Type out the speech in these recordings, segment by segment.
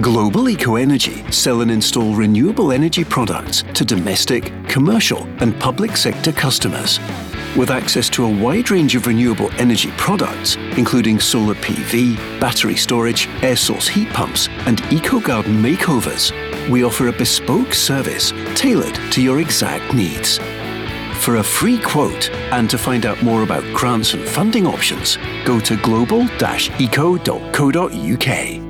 Global Eco Energy sell and install renewable energy products to domestic, commercial, and public sector customers. With access to a wide range of renewable energy products, including solar PV, battery storage, air source heat pumps, and eco garden makeovers, we offer a bespoke service tailored to your exact needs. For a free quote and to find out more about grants and funding options, go to global-eco.co.uk.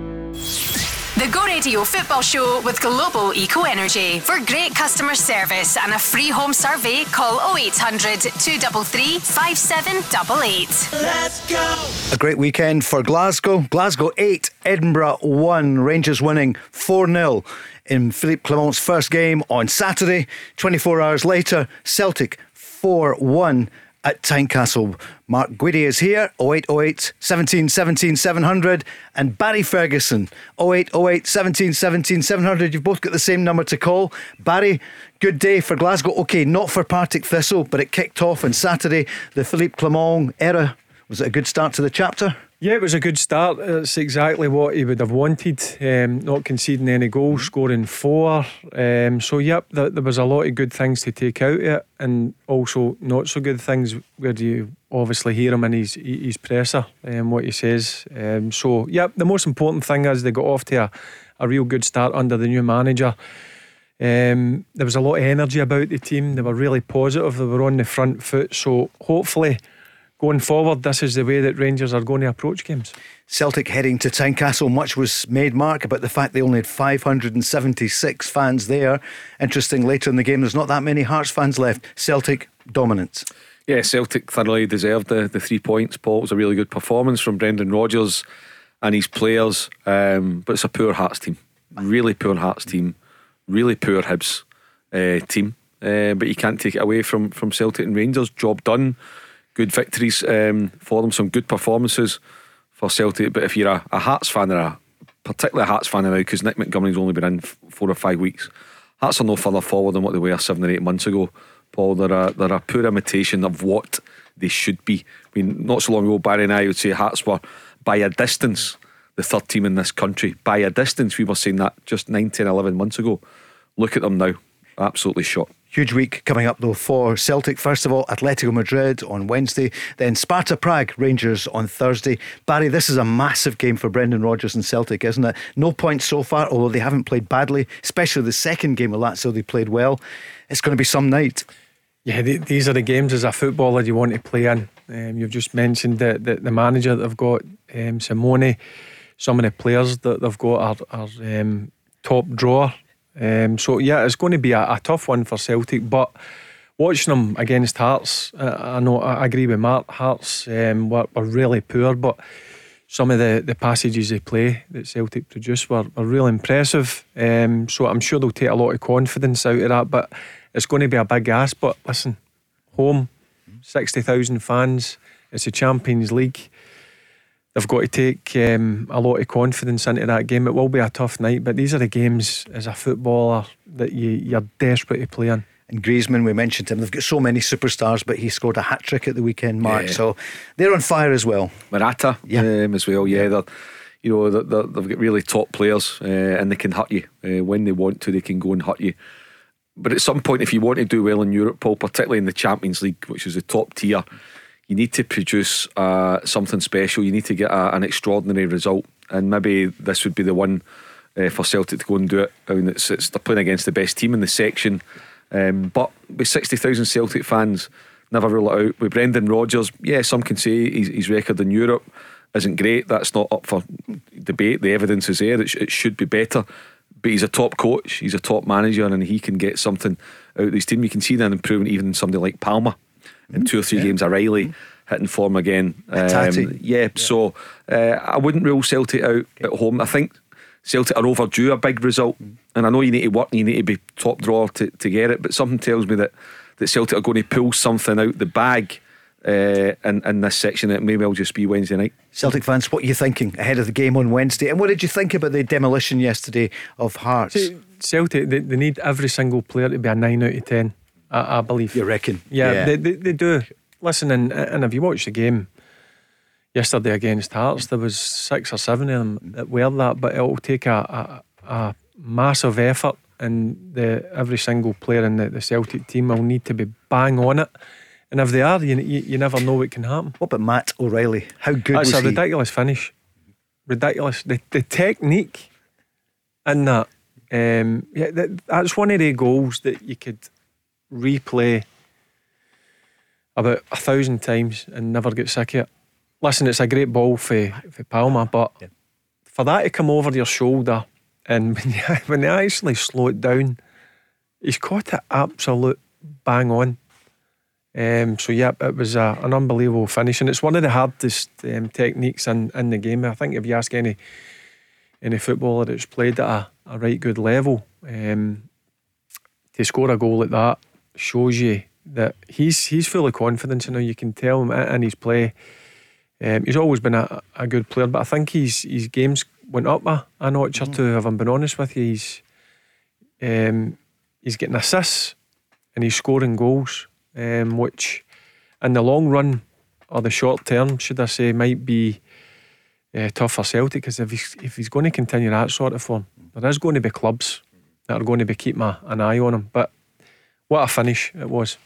The Go Radio Football Show with Global Eco Energy. For great customer service and a free home survey, call 0800 233 5788. Let's go! A great weekend for Glasgow. Glasgow 8, Edinburgh 1. Rangers winning 4 0 in Philippe Clement's first game on Saturday. 24 hours later, Celtic 4 1 at Tynecastle. Mark Guidi is here, 0808 17 17 700. And Barry Ferguson, 0808 17 17 700. You've both got the same number to call. Barry, good day for Glasgow. Okay, not for Partick Thistle, but it kicked off on Saturday. The Philippe Clement era. Was it a good start to the chapter? Yeah, it was a good start. It's exactly what he would have wanted. Um, not conceding any goals, scoring four. Um, so, yep, there, there, was a lot of good things to take out of it, and also not so good things where you obviously hear him in his his presser and um, what he says. Um, so, yep, the most important thing is they got off to a, a real good start under the new manager. Um, there was a lot of energy about the team. They were really positive. They were on the front foot. So, hopefully going forward, this is the way that Rangers are going to approach games. Celtic heading to Tynecastle. Much was made, Mark, about the fact they only had 576 fans there. Interesting, later in the game, there's not that many Hearts fans left. Celtic dominance. Yeah, Celtic thoroughly deserved the, the three points. Paul it was a really good performance from Brendan Rodgers and his players, um, but it's a poor Hearts team. Really poor Hearts team. Really poor Hibs uh, team. Uh, but you can't take it away from, from Celtic and Rangers. Job done good victories um, for them, some good performances for Celtic. But if you're a, a Hearts fan or a particularly a Hearts fan now, because Nick Montgomery's only been in four or five weeks, Hearts are no further forward than what they were seven or eight months ago. Paul, they're a, they're a poor imitation of what they should be. I mean, not so long ago, Barry and I would say Hearts were by a distance the third team in this country. By a distance, we were saying that just 9, 10, 11 months ago. Look at them now, absolutely shot. Huge week coming up though for Celtic. First of all, Atletico Madrid on Wednesday, then Sparta Prague Rangers on Thursday. Barry, this is a massive game for Brendan Rodgers and Celtic, isn't it? No points so far, although they haven't played badly, especially the second game of Lazio, they played well. It's going to be some night. Yeah, these are the games as a footballer you want to play in. Um, you've just mentioned that the, the, manager that they've got, um, Simeone, some of the players that they've got are, are um, top drawer um, so yeah, it's going to be a, a, tough one for Celtic, but watching them against Hearts, I know I agree with Mark. Hearts um, were, were, really poor, but some of the, the passages they play that Celtic produce were, were really impressive. Um, so I'm sure they'll take a lot of confidence out of that. But it's going to be a big ask. But listen, home, sixty thousand fans. It's a Champions League they've got to take um, a lot of confidence into that game. It will be a tough night, but these are the games as a footballer that you, you're desperate to play in. And Griezmann, we mentioned him. They've got so many superstars, but he scored a hat trick at the weekend, Mark. Yeah. So they're on fire as well. Morata, yeah, um, as well. Yeah, they're, you know they have got really top players, uh, and they can hurt you uh, when they want to. They can go and hurt you. But at some point, if you want to do well in Europe, Paul, particularly in the Champions League, which is the top tier, you need to produce uh, something special. You need to get a, an extraordinary result, and maybe this would be the one uh, for Celtic to go and do it. I mean, it's, it's, they're playing against the best team in the section, um, but with sixty thousand Celtic fans, never rule it out. With Brendan Rodgers, yeah, some can say his, his record in Europe isn't great. That's not up for debate. The evidence is there. It, sh- it should be better. But he's a top coach, he's a top manager, and he can get something out of his team. You can see that improvement even in somebody like Palma in two or three yeah. games. O'Riley hitting form again. Um, yeah, yeah, so uh, I wouldn't rule Celtic out at home. I think Celtic are overdue a big result, mm. and I know you need to work, and you need to be top drawer to, to get it. But something tells me that that Celtic are going to pull something out the bag. Uh, in, in this section, it may well just be Wednesday night. Celtic fans, what are you thinking ahead of the game on Wednesday? And what did you think about the demolition yesterday of Hearts? Celtic, they, they need every single player to be a 9 out of 10. I, I believe. You reckon? Yeah, yeah. They, they, they, do. Listen, and, and if you watch the game, yesterday against Hearts. There was six or seven of them that were that, but it'll take a, a, a massive effort, and the every single player in the, the Celtic team will need to be bang on it. And if they are, you, you, you never know what can happen. What about Matt O'Riley? How good That's a he? ridiculous finish. Ridiculous. The, the technique in that. Um, yeah, that, that's one of the goals that you could replay about a thousand times and never get sick of it. Listen, it's a great ball for, for Palma, but Yeah. for that to come over your shoulder and when you, when they actually slow it down, he's caught it absolute bang on. Um, so yeah, it was a, an unbelievable finish, and it's one of the hardest um, techniques in, in the game. I think if you ask any any footballer that's played at a, a right good level, um, to score a goal like that shows you that he's he's full of confidence. You know, you can tell him in his play. Um, he's always been a, a good player, but I think his his games went up a, a notch or two. If I'm being honest with you, he's um, he's getting assists and he's scoring goals, um, which in the long run or the short term, should I say, might be uh, tough for Celtic because if he's if he's going to continue that sort of form, there is going to be clubs that are going to be keeping a, an eye on him. But what a finish it was.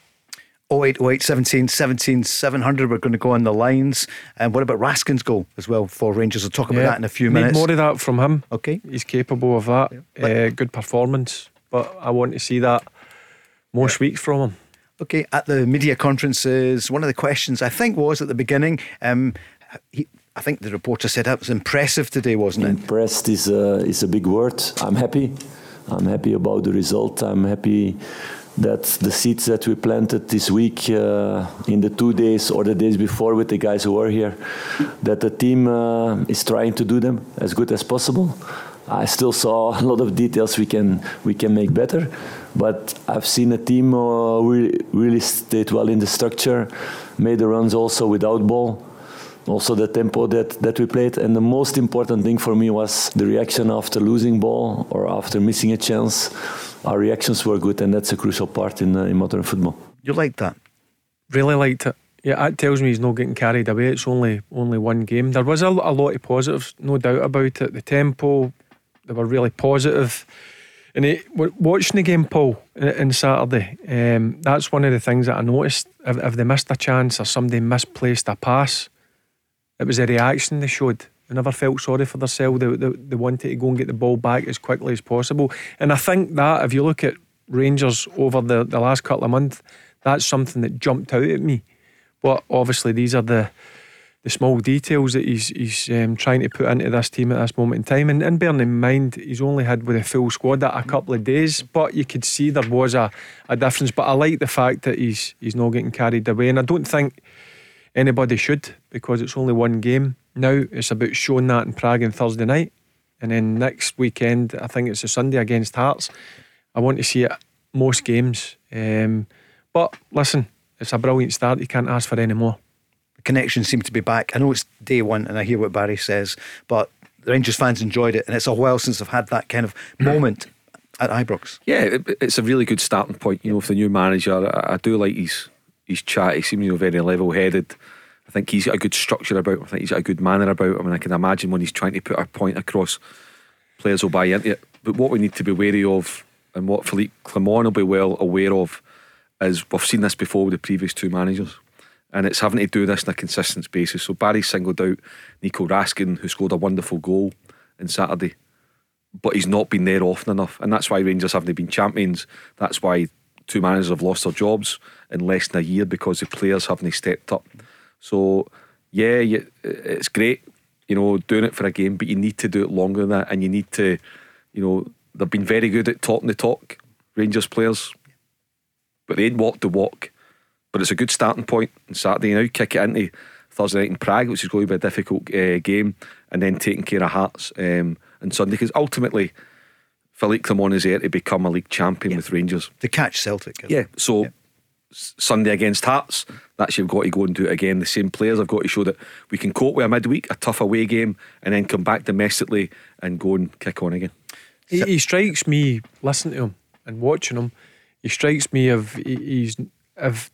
0808 17 17 700. We're going to go on the lines. And what about Raskin's goal as well for Rangers? We'll talk about Yeah, that in a few need minutes. more of that from him. Okay. He's capable of that. But- Uh, good performance, but I want to see that most weeks from him. Okay, at the media conferences, one of the questions I think was at the beginning, um, he, I think the reporter said that was impressive today, wasn't it? Impressed is a, is a big word. I'm happy. I'm happy about the result. I'm happy that the seeds that we planted this week uh, in the two days or the days before with the guys who were here, that the team uh, is trying to do them as good as possible. I still saw a lot of details we can we can make better, but I've seen a team uh, really really stayed well in the structure, made the runs also without ball also the tempo that, that we played. And the most important thing for me was the reaction after losing ball or after missing a chance. Our reactions were good, and that's a crucial part in, uh, in modern football. You like that? Really liked it. Yeah, that tells me he's not getting carried away. It's only only one game. There was a, a lot of positives, no doubt about it. The tempo, they were really positive. And it, watching the game, Paul, on Saturday, um, that's one of the things that I noticed. If, if they missed a chance or somebody misplaced a pass, it was a reaction they showed. Never felt sorry for themselves. They, they, they wanted to go and get the ball back as quickly as possible. And I think that if you look at Rangers over the, the last couple of months, that's something that jumped out at me. But obviously, these are the the small details that he's he's um, trying to put into this team at this moment in time. And, and bearing in mind, he's only had with a full squad that a couple of days, but you could see there was a, a difference. But I like the fact that he's he's not getting carried away, and I don't think anybody should because it's only one game. Now it's about showing that in Prague on Thursday night, and then next weekend I think it's a Sunday against Hearts. I want to see it most games. Um, but listen, it's a brilliant start. You can't ask for any more. The connection seemed to be back. I know it's day one, and I hear what Barry says, but the Rangers fans enjoyed it, and it's a while since I've had that kind of moment at Ibrox. Yeah, it, it's a really good starting point. You know, for the new manager, I, I do like his his chat. He seems you know very level headed. I think he's got a good structure about him. I think he's got a good manner about him. And I can imagine when he's trying to put a point across, players will buy into it. But what we need to be wary of, and what Philippe Clement will be well aware of, is we've seen this before with the previous two managers. And it's having to do this on a consistent basis. So Barry singled out Nico Raskin, who scored a wonderful goal on Saturday but he's not been there often enough, and that's why Rangers haven't been champions. That's why two managers have lost their jobs in less than a year because the players haven't stepped up. So, yeah, you, it's great, you know, doing it for a game, but you need to do it longer than that, and you need to, you know, they've been very good at talking the talk, Rangers players, but they ain't walked the walk. But it's a good starting point on Saturday. Now kick it into Thursday night in Prague, which is going to be a difficult uh, game, and then taking care of Hearts um, on Sunday. Because ultimately, Philippe Clement is there to become a league champion with Rangers. To catch Celtic. Yeah, so Yeah. S- Sunday against Hearts, that's you've got to go and do it again. The same players have got to show that we can cope with a midweek, a tough away game, and then come back domestically and go and kick on again. He, he strikes me, listen to him and watching him, he strikes me of he- he's if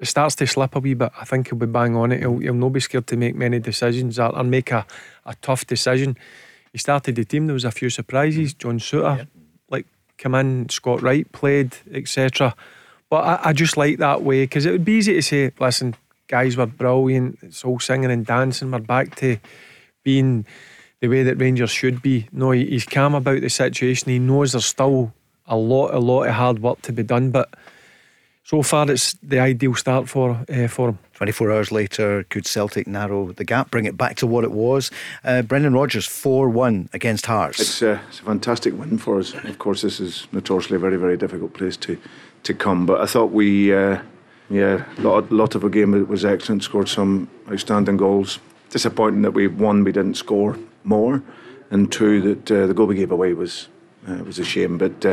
it starts to slip a wee bit, I think he'll be bang on it. He'll, he'll not be scared to make many decisions or, or make a, a tough decision. He started the team, there was a few surprises. Mm. John Souttar, yeah. like, come in, Scott Wright played, etc. But I, I, just like that way because it would be easy to say, listen, guys were brilliant, it's all singing and dancing, we're back to being the way that Rangers should be. No, he's calm about the situation. He knows there's still a lot, a lot of hard work to be done, but so far it's the ideal start for uh, for him. 24 hours later, could Celtic narrow the gap, bring it back to what it was? Uh, Brendan Rodgers 4 1 against Hearts. It's, uh, it's, a fantastic win for us. Of course, this is notoriously a very, very difficult place to, to come, but I thought we, uh, yeah, a lot, lot of our game was excellent, scored some outstanding goals. Disappointing that we, one, we didn't score more, and two, that uh, the goal we gave away was, uh, was a shame. But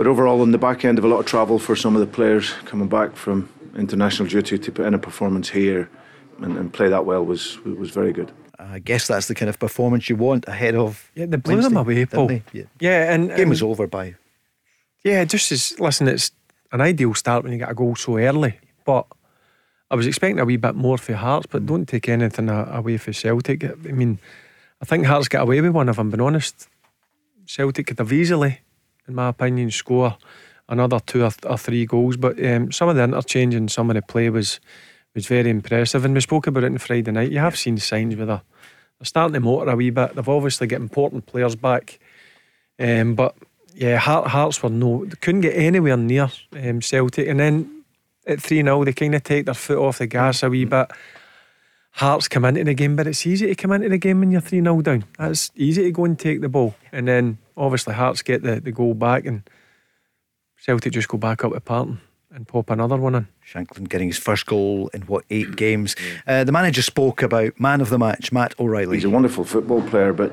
but overall, on the back end of a lot of travel for some of the players coming back from international duty to put in a performance here and, and play that well was was very good. I guess that's the kind of performance you want ahead of. Yeah, they blew Wednesday, them away, Paul. Yeah. yeah, and game was over by. Yeah, just as listen, it's an ideal start when you get a goal so early, but. I was expecting a wee bit more for Hearts, but don't take anything away for Celtic. I mean, I think Hearts get away with one, if I'm being honest. Celtic could have easily in my opinion, score another two or, or three goals. But um, some of the interchange and some of the play was was very impressive. And we spoke about it on Friday night. You have seen signs where they're, they're starting to motor a wee bit. They've obviously got important players back. Um, but yeah, Hearts were no, they couldn't get anywhere near um, Celtic. And then at 3 0, they kind of take their foot off the gas a wee bit. Hearts come into the game, but it's easy to come into the game when you're 3 0 down. That's easy to go and take the ball. And then obviously Hearts get the, the goal back and Celtic just go back up to Parton and pop another one in. Shankland getting his first goal in what eight games. Uh, the manager spoke about man of the match, Matt O'Riley. He's a wonderful football player, but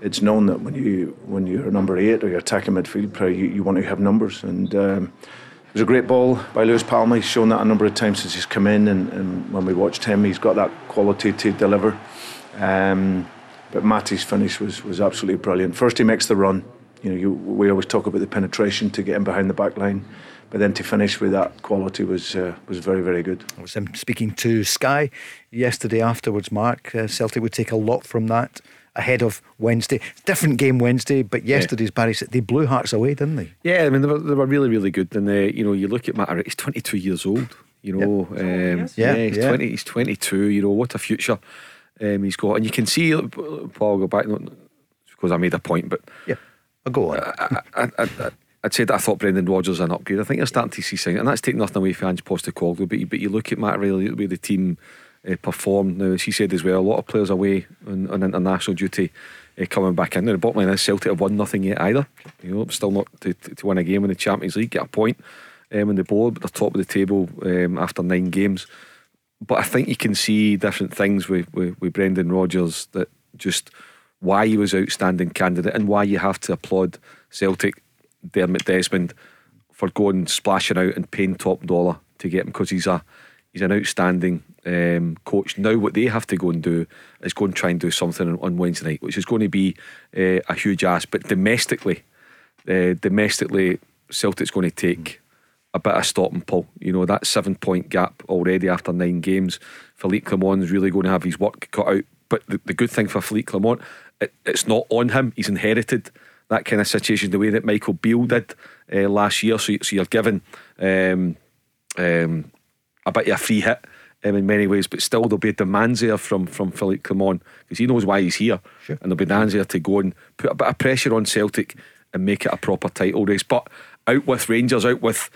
it's known that when you when you're number eight or you're attacking midfield player, you, you want to have numbers. And um, it was a great ball by Luis Palma. He's shown that a number of times since he's come in, and, and when we watched him, he's got that quality to deliver. Um, but Matty's finish was, was absolutely brilliant. First, he makes the run. You know, you, we always talk about the penetration to get him behind the back line, but then to finish with that quality was uh, was very very good. I was um, speaking to Sky yesterday afterwards. Mark uh, Celtic would take a lot from that ahead of Wednesday. Different game Wednesday, but yesterday's yeah. Barry said they blew Hearts away, didn't they? Yeah, I mean they were, they were really really good. And uh, you know, you look at Matt, he's 22 years old. You know, yep. um, yeah, yeah, he's yeah. 20, he's 22. You know, what a future um, he's got, and you can see Paul go back because I made a point, but yeah, I'll go on. I, I, I, I'd say that I thought Brendan Rodgers an upgrade. I think you're starting to see things, and that's taking nothing away from Ange Postecoglou. But you, but you look at Matt Riley, the way the team uh, performed. Now, as he said as well, a lot of players away on, on international duty uh, coming back in. Now, the bottom line is Celtic have won nothing yet either. You know, still not to, to, win a game in the Champions League, get a point um, on the board, but they're top of the table um, after nine games but I think you can see different things with, with, with Brendan Rodgers that just why he was outstanding candidate and why you have to applaud Celtic, Dermot Desmond, for going splashing out and paying top dollar to get him because he's a he's an outstanding um, coach. Now what they have to go and do is go and try and do something on, Wednesday night, which is going to be uh, a huge ask. But domestically, uh, domestically, Celtic's going to take a bit of stop and pull. You know, that seven point gap already after nine games. Philippe Clement's really going to have his work cut out. But the, the good thing for Philippe Clement, it, it's not on him. He's inherited that kind of situation the way that Michael Beale did uh, last year. So, so you're given um, um, a bit of a free hit um, in many ways, but still there'll be demands there from, from Philippe Clement because he knows why he's here. Sure. And there'll be demands there to go and put a bit of pressure on Celtic and make it a proper title race. But out with Rangers, out with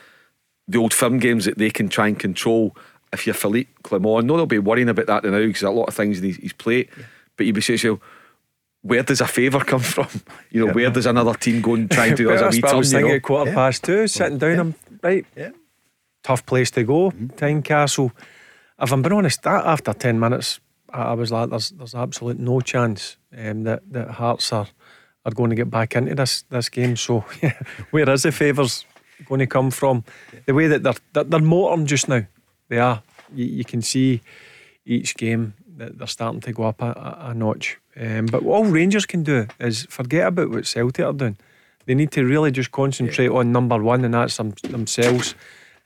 the old firm games that they can try and control. If you're Philippe Clement, no, they'll be worrying about that now because a lot of things in his, his plate. Yeah. But you'd be saying, so, where does a favour come from? You know, yeah. where does another team go and try and do as a wee I was thinking you know? quarter yeah. past two, sitting down, I'm right. Yeah. Tough place to go, mm-hmm. Castle. If I'm being honest, that after 10 minutes, I was like, there's there's absolute no chance um, that, that Hearts are, are going to get back into this this game. So, yeah, where is the favours? going to come from. The way that they're they're, they're motoring just now, they are. You, you, can see each game that they're starting to go up a, a, notch. Um, but all Rangers can do is forget about what Celtic are doing. They need to really just concentrate yeah. on number one, and that's them, themselves.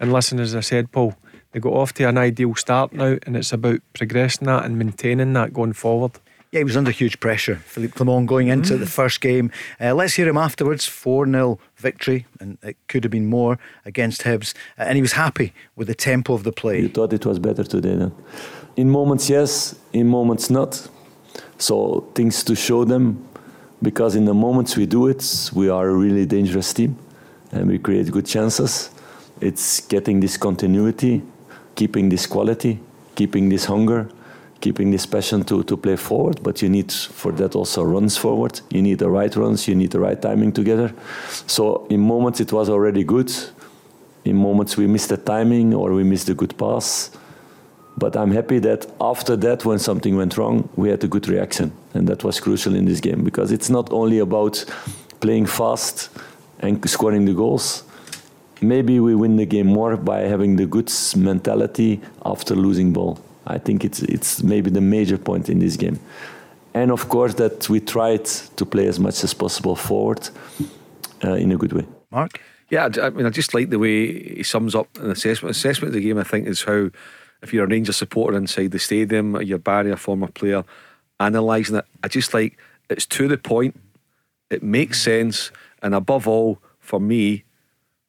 And listen, as I said, Paul, They got off to an ideal start now, and it's about progressing that and maintaining that going forward. Yeah, he was under huge pressure, Philippe Clement, going into mm. the first game. Uh, let's hear him afterwards 4 0 victory, and it could have been more against Hibs. Uh, and he was happy with the tempo of the play. You thought it was better today, then? In moments, yes, in moments, not. So, things to show them, because in the moments we do it, we are a really dangerous team and we create good chances. It's getting this continuity, keeping this quality, keeping this hunger keeping this passion to, to play forward, but you need for that also runs forward. You need the right runs, you need the right timing together. So in moments it was already good. In moments we missed the timing or we missed a good pass. But I'm happy that after that, when something went wrong, we had a good reaction. And that was crucial in this game because it's not only about playing fast and scoring the goals. Maybe we win the game more by having the good mentality after losing ball. I think it's it's maybe the major point in this game. And of course that we tried to play as much as possible forward uh, in a good way. Mark? Yeah, I, I mean, I just like the way he sums up an assessment. Assessment of the game, I think, is how if you're a Rangers supporter inside the stadium, you're Barry, a former player, analysing it. I just like it's to the point, it makes sense, and above all, for me,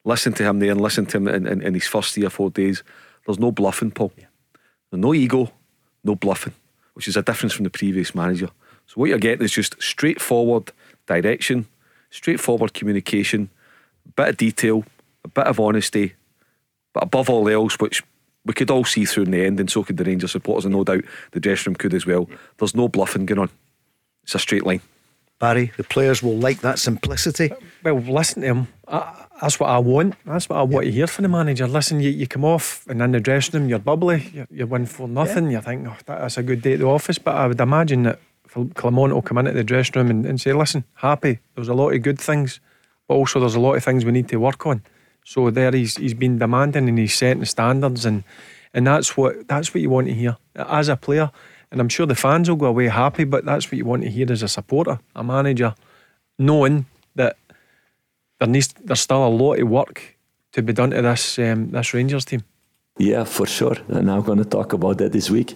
listen to him there and listen to him in, in, in his first three or four days. There's no bluffing, Paul. Yeah. No ego, no bluffing, which is a difference from the previous manager. So what you're getting is just straightforward direction, straightforward communication, a bit of detail, a bit of honesty, but above all else, which we could all see through in the end, and so could the Rangers supporters, and no doubt the dressing room could as well. There's no bluffing going on. It's a straight line. Barry, the players will like that simplicity. Uh, well, listen to him. I, that's what I want. That's what I want yeah. to hear from the manager. Listen, you, you come off and in the dressing room, you're bubbly, you, you win for nothing. Yeah. You think, oh, that's a good day at the office. But I would imagine that Clement will come into the dressing room and, and say, listen, happy. There's a lot of good things, but also there's a lot of things we need to work on. So there he's he's been demanding and he's setting standards and and that's what that's what you want to hear as a player. And I'm sure the fans will go away happy, but that's what you want to hear as a supporter, a manager, knowing that there needs there's still a lot of work to be done to this um, this Rangers team. Yeah, for sure. And I'm going to talk about that this week,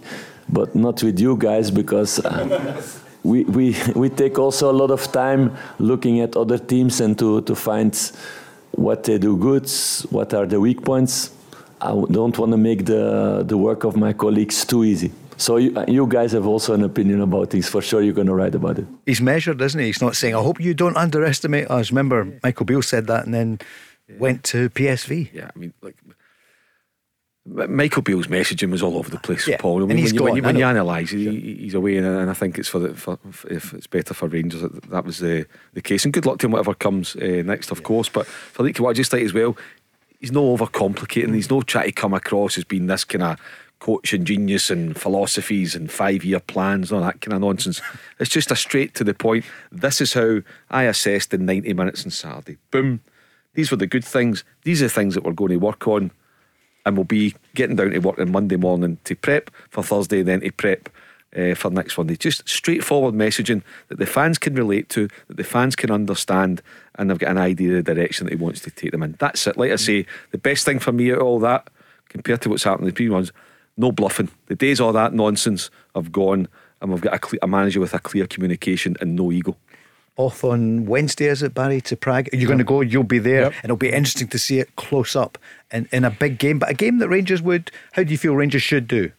but not with you guys because. Uh, we, we, we take also a lot of time looking at other teams and to, to find what they do good, what are the weak points. I don't want to make the, the work of my colleagues too easy. So you, uh, you guys have also an opinion about this. For sure, you're going to write about it. He's measured, isn't he? He's not saying, "I hope you don't underestimate us." Remember, Michael Beale said that, and then yeah. went to PSV. Yeah, I mean, like Michael Beale's messaging was all over the place, yeah. Paul. I mean, and he's when, gone, you, when you, you analyse, he, he's away, and, and, I think it's for, the, for if it's better for Rangers that, that was the, the case. And good luck to him, whatever comes uh, next, of yeah. course. But for what I just like as well, he's no overcomplicating. He's no trying to come across as being this kind of coaching genius and philosophies and five year plans and all that kind of nonsense. it's just a straight to the point. This is how I assessed the 90 minutes on Saturday. Boom. These were the good things. These are the things that we're going to work on. And we'll be getting down to work on Monday morning to prep for Thursday, and then to prep uh, for next Monday. Just straightforward messaging that the fans can relate to, that the fans can understand, and they've got an idea of the direction that he wants to take them in. That's it. Like I say, the best thing for me of all that, compared to what's happened in the previous ones, no bluffing. The days all that nonsense have gone, and we've got a, clear, a manager with a clear communication and no ego off on Wednesday, is it, Barry, to Prague? You're going to go, you'll be there, yep. and it'll be interesting to see it close up in, in a big game, but a game that Rangers would, how do you feel Rangers should do?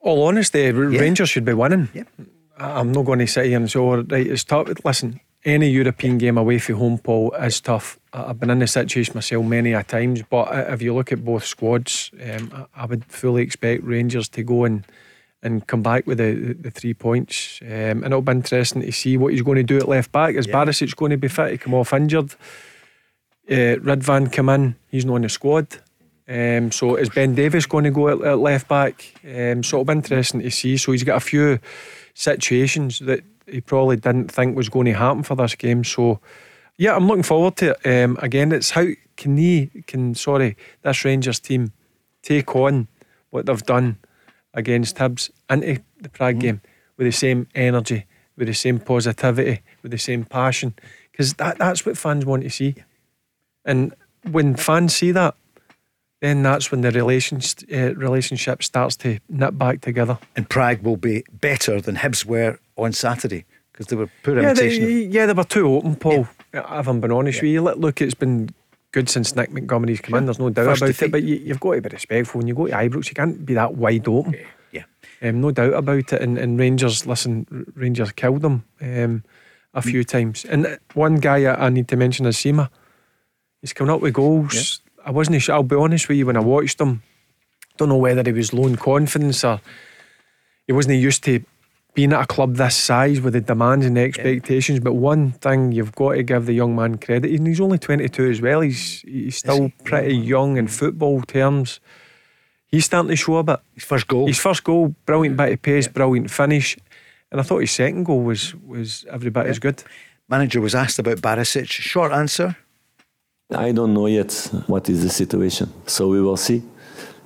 All honesty, yeah. Rangers should be winning. Yep. I'm not going to sit here and say, oh, right, it's tough. Listen, any European game away from home, Paul, is tough. I've been in this situation myself many a times, but if you look at both squads, um, I would fully expect Rangers to go and and come back with the, the, three points. Um, and it'll be interesting to see what he's going to do at left back. Is yeah. Barisic going to be fit? He come off injured. Uh, Ridvan come in. He's not on the squad. Um, so is Ben Davies going to go at, at left back? Um, so it'll be interesting to see. So he's got a few situations that he probably didn't think was going to happen for this game. So, yeah, I'm looking forward to it. Um, again, it's how can he, can sorry, this Rangers team take on what they've done against Hibs into the Prague mm. game with the same energy, with the same positivity, with the same passion, because that, that's what fans want to see. And when fans see that, then that's when the relations, uh, relationship starts to knit back together. And Prague will be better than Hibs were on Saturday because they were poor Yeah, imitation. they, yeah, they were too open, Paul. If I'm being honest with you, look, it's been good since Nick Montgomery's come in. There's no doubt First about defeat. it. But you, you've got to be respectful. When you go to Ibrox, you can't be that wide open. yeah. Um, no doubt about it. And, and Rangers, listen, Rangers killed them um, a few times. And uh, one guy I, I need to mention is Sima. He's coming up with goals. I wasn't sure. I'll be honest with you. When I watched him, don't know whether he was low in confidence or he wasn't used to being at a club this size with the demands and the expectations. But one thing you've got to give the young man credit, and he's only 22 as well. He's he's still pretty young in football terms. He's starting to show a bit. His first goal. His first goal, brilliant bit of pace, brilliant finish. And I thought his second goal was was every bit as good. Manager was asked about Barisic. Short answer. I don't know yet what is the situation, so we will see,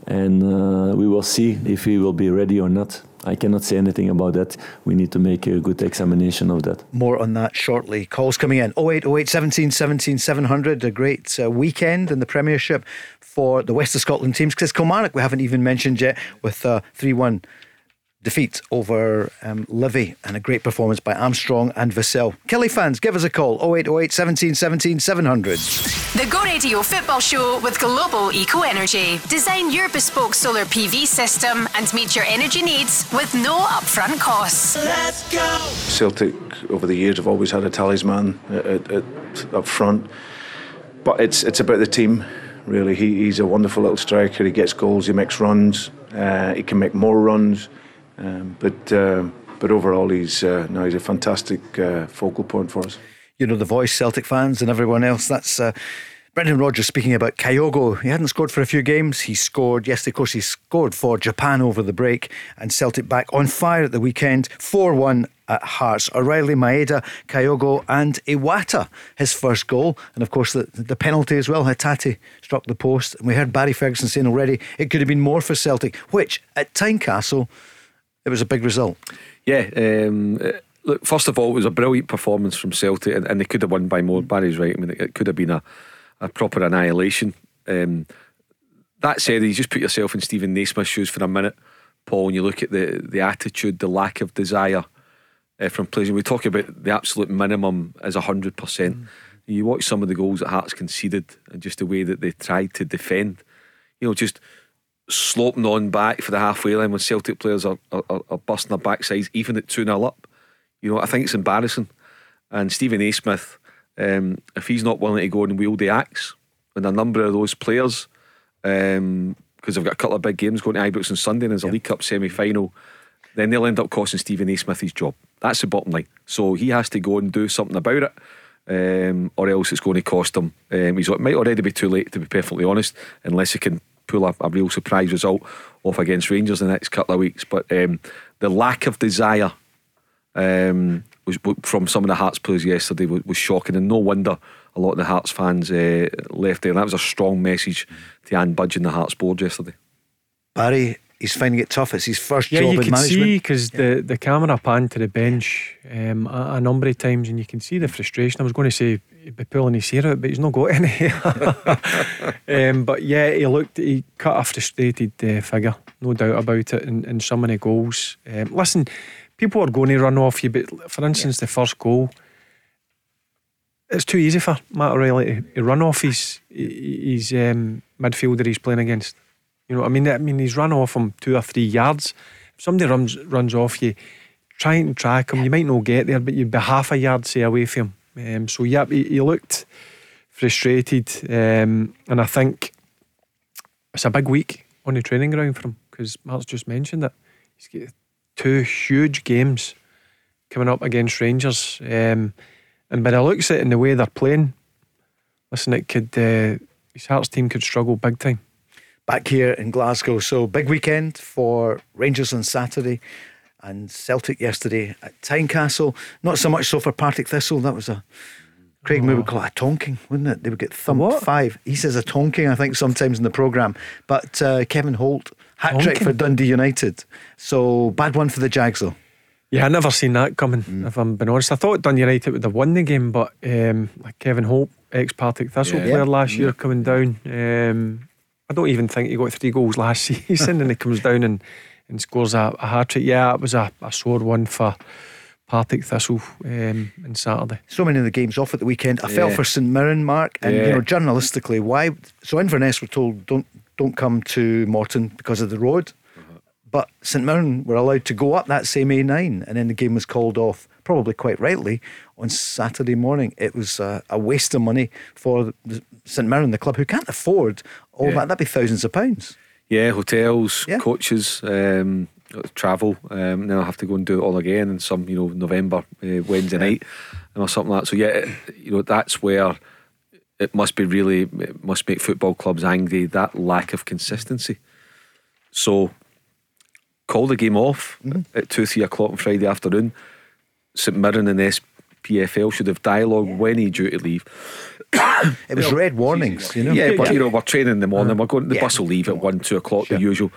and uh, we will see if he will be ready or not. I cannot say anything about that. We need to make a good examination of that. More on that shortly. Calls coming in 0808 17 17 700. A great uh, weekend in the Premiership for the West of Scotland teams. Because Kilmarnock, we haven't even mentioned yet, with a 3 1 defeat over um, Livy and a great performance by Armstrong and Vassell. Killie fans, give us a call 0808 17 17 700. The Go Radio Football Show with Global Eco Energy. Design your bespoke solar PV system and meet your energy needs with no upfront costs. Celtic over the years have always had a talisman at, at, at, up front, but it's it's about the team. Really, he, he's a wonderful little striker. He gets goals. He makes runs. Uh, he can make more runs, um, but um but overall, he's uh, no, he's a fantastic uh, focal point for us. you know, the voice, Celtic fans, and everyone else. That's uh, Brendan Rodgers speaking about Kyogo. He hadn't scored for a few games. He scored yesterday, of course, he scored for Japan over the break, and Celtic back on fire at the weekend 4 1 at Hearts. O'Riley, Maeda, Kyogo, and Iwata, his first goal. And of course, the, the penalty as well. Hatate struck the post. And we heard Barry Ferguson saying already it could have been more for Celtic, which at Tynecastle, it was a big result. Yeah, um, uh, look, first of all, it was a brilliant performance from Celtic, and, and they could have won by more. Barry's right. I mean, it, it could have been a, a proper annihilation. Um, that said, you just put yourself in Steven Naismith's shoes for a minute, Paul, and you look at the, the attitude, the lack of desire uh, from players. And we talk about the absolute minimum as 100%. You watch some of the goals that Hearts conceded and just the way that they tried to defend. You know, just sloping on back for the halfway line when Celtic players are, are, are busting their backsides, even at 2 0 up. You know, I think it's embarrassing. And Steven Naismith, um, if he's not willing to go and wield the axe, and a number of those players, um, because they've got a couple of big games going to Ibrox on Sunday and there's a League Cup semi final, then they'll end up costing Steven Naismith his job. That's the bottom line. So he has to go and do something about it. Um, or else it's going to cost him. Um, he's, it might already be too late, to be perfectly honest, unless he can pull up a real surprise result off against Rangers in the next couple of weeks. But um, the lack of desire um, was from some of the Hearts players yesterday was, was shocking, and no wonder a lot of the Hearts fans uh, left there. And that was a strong message to Anne Budge and the Hearts board yesterday. Barry, he's finding it tough. It's his first Yeah, job you in can management. see because the, the camera panned to the bench um, a, a number of times, and you can see the frustration. I was going to say he'd be pulling his hair out, but he's not got any. um, but yeah, he looked, he cut a frustrated uh, figure, no doubt about it, And, in so many goals. Um, listen, people are going to run off you, but for instance, the first goal. It's too easy for Matt O'Riley to, to run off his his um, midfielder he's playing against. You know I mean? I mean he's run off him two or three yards. If somebody runs runs off you, try and track him. You might not get there, but you'd be half a yard say away from him. Um, so yeah, he, he looked frustrated, um, and I think it's a big week on the training ground for him because Mark's just mentioned it. He's got two huge games coming up against Rangers, um, and by the looks at it and the way they're playing, listen, it could uh, his Hearts team could struggle big time. Back here in Glasgow. So big weekend for Rangers on Saturday and Celtic yesterday at Tynecastle. Not so much so for Partick Thistle. That was a Craig Moore would call it a tonking, wouldn't it? They would get thumped what? five. He says a tonking, I think, sometimes in the programme. But uh, Kevin Holt, hat trick for Dundee United. So bad one for the Jags, though. Yeah, I never seen that coming. If I'm being honest, I thought Dun United would have won the game, but um, like Kevin Holt, ex Partick Thistle Yeah. player last year, coming down. Um, I don't even think he got three goals last season, and he comes down and, and scores a, a hat trick. Yeah, it was a, a sore one for Partick Thistle um, on Saturday. So many of the games off at the weekend. I Yeah. for St Mirren, Mark, and you know, journalistically, why? So Inverness were told don't don't come to Morton because of the road, but St Mirren were allowed to go up that same A9, and then the game was called off, probably quite rightly, on Saturday morning. It was uh, a waste of money for the St Mirren, the club, who can't afford all Yeah. that. That'd be thousands of pounds. Yeah, hotels, Yeah. coaches, um, travel. Um, then I'll have to go and do it all again in some, you know, November uh, Wednesday night or something like that. So yeah, it, you know, that's where it must be really it must make football clubs angry that lack of consistency. So call the game off at two, three o'clock on Friday afternoon. St Mirren and SPFL should have dialogue when he due to leave. It was red warnings, you know. Yeah, but you know, we're training in the morning. We're going. The Yeah. bus will leave at one, two o'clock. The usual.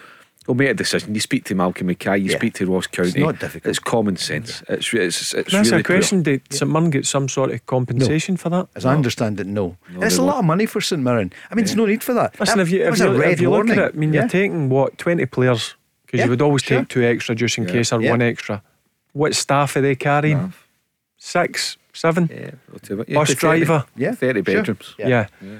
We'll make a decision. You speak to Malcolm McKay, You Yeah. speak to Ross County. It's not difficult. It's common sense. It's re- it's it's Can I ask really a question? Did St Mirren get some sort of compensation for that? As I understand it, no. And it's a lot of money for St Mirren. I mean, there's no need for that. Listen, that, if you, if was you, a red if you look at it, I mean, Yeah. you're taking what, 20 players? Because Yeah, you would always sure. take two extra just in Yeah. case or Yeah. one extra. What staff are they carrying? Six, seven? Yeah, you what, Bus the 30 driver? Yeah, thirty sure. bedrooms. Yeah. Yeah.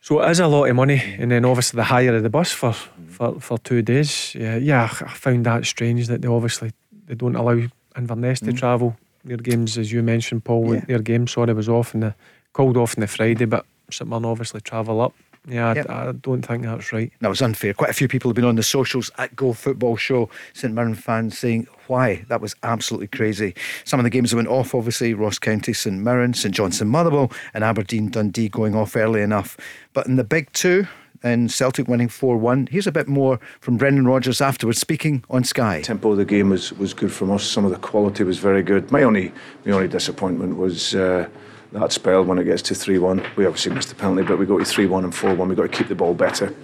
So it is a lot of money, mm. and then obviously the hire of the bus for, mm. for, for two days. Yeah, yeah, I found that strange that they obviously they don't allow Inverness to mm. travel. Their games, as you mentioned, Paul, Yeah. their game sorry was off and the called off on the Friday, but St Mirren obviously travel up. Yeah, I- Yep. I, don't think that's right. That was unfair. Quite a few people have been on the socials at Go Football Show, St Mirren fans saying why. That was absolutely crazy. Some of the games that went off, obviously, Ross County, St Mirren, St Johnstone, Motherwell, and Aberdeen Dundee going off early enough. But in the big two, and Celtic winning 4 1, here's a bit more from Brendan Rodgers afterwards, speaking on Sky. tempo of the game was, was good from us. Some of the quality was very good. My only my only disappointment was uh, that spell when it gets to three one. We obviously missed the penalty, but we go to three one and four one. We've got to keep the ball better.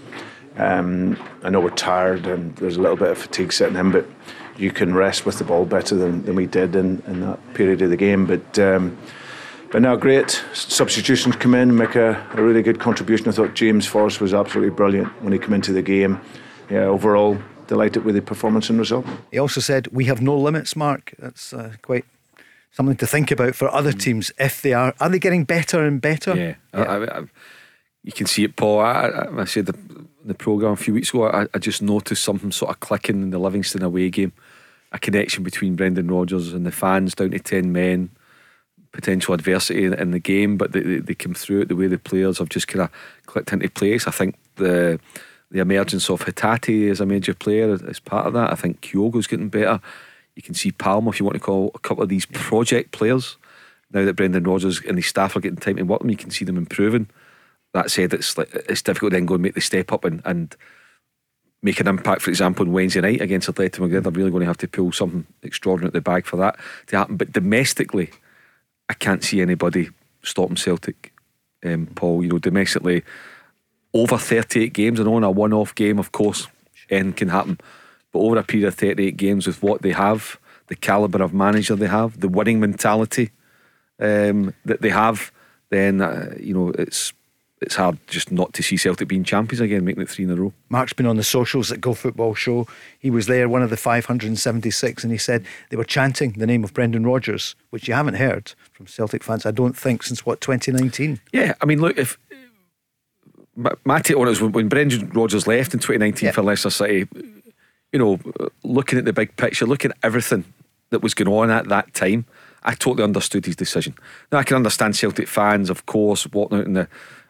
Um, I know we're tired and there's a little bit of fatigue setting in, but you can rest with the ball better than, than we did in, in that period of the game. But um, but now great substitutions come in, make a, a really good contribution. I thought James Forrest was absolutely brilliant when he came into the game. Yeah, overall delighted with the performance and result. He also said, We have no limits, Mark. That's uh, quite something to think about for other mm. teams if they are. Are they getting better and better? Yeah, I, I, I, you can see it, Paul. I, I, I said the, the program a few weeks ago. I, I just noticed something sort of clicking in the Livingston away game, a connection between Brendan Rodgers and the fans down to ten men. Potential adversity in, in the game, but they, they, they came through it the way the players have just kind of clicked into place. I think the the emergence of Hatate as a major player is, is part of that. I think Kyogo's getting better. You can see Palma, if you want to call a couple of these project players. Now that Brendan Rodgers and his staff are getting time to work them, you can see them improving. That said, it's like, it's difficult to then go and make the step up and, and make an impact. For example, on Wednesday night against Atletico Madrid, they're really going to have to pull something extraordinary at the bag for that to happen. But domestically, I can't see anybody stopping Celtic. Um, Paul, you know, domestically, over 38 games, and on a one off game, of course, anything can happen. But over a period of 38 games, with what they have, the calibre of manager they have, the winning mentality um, that they have, then, uh, you know, it's it's hard just not to see Celtic being champions again, making it three in a row. Mark's been on the socials at Go Football Show. He was there, one of the 576, and he said they were chanting the name of Brendan Rodgers, which you haven't heard from Celtic fans, I don't think, since what, 2019? Yeah, I mean, look, if my, my take on it is when, when Brendan Rodgers left in 2019 Yeah. for Leicester City, you know, looking at the big picture, looking at everything that was going on at that time, I totally understood his decision. Now I can understand Celtic fans, of course, walking out in the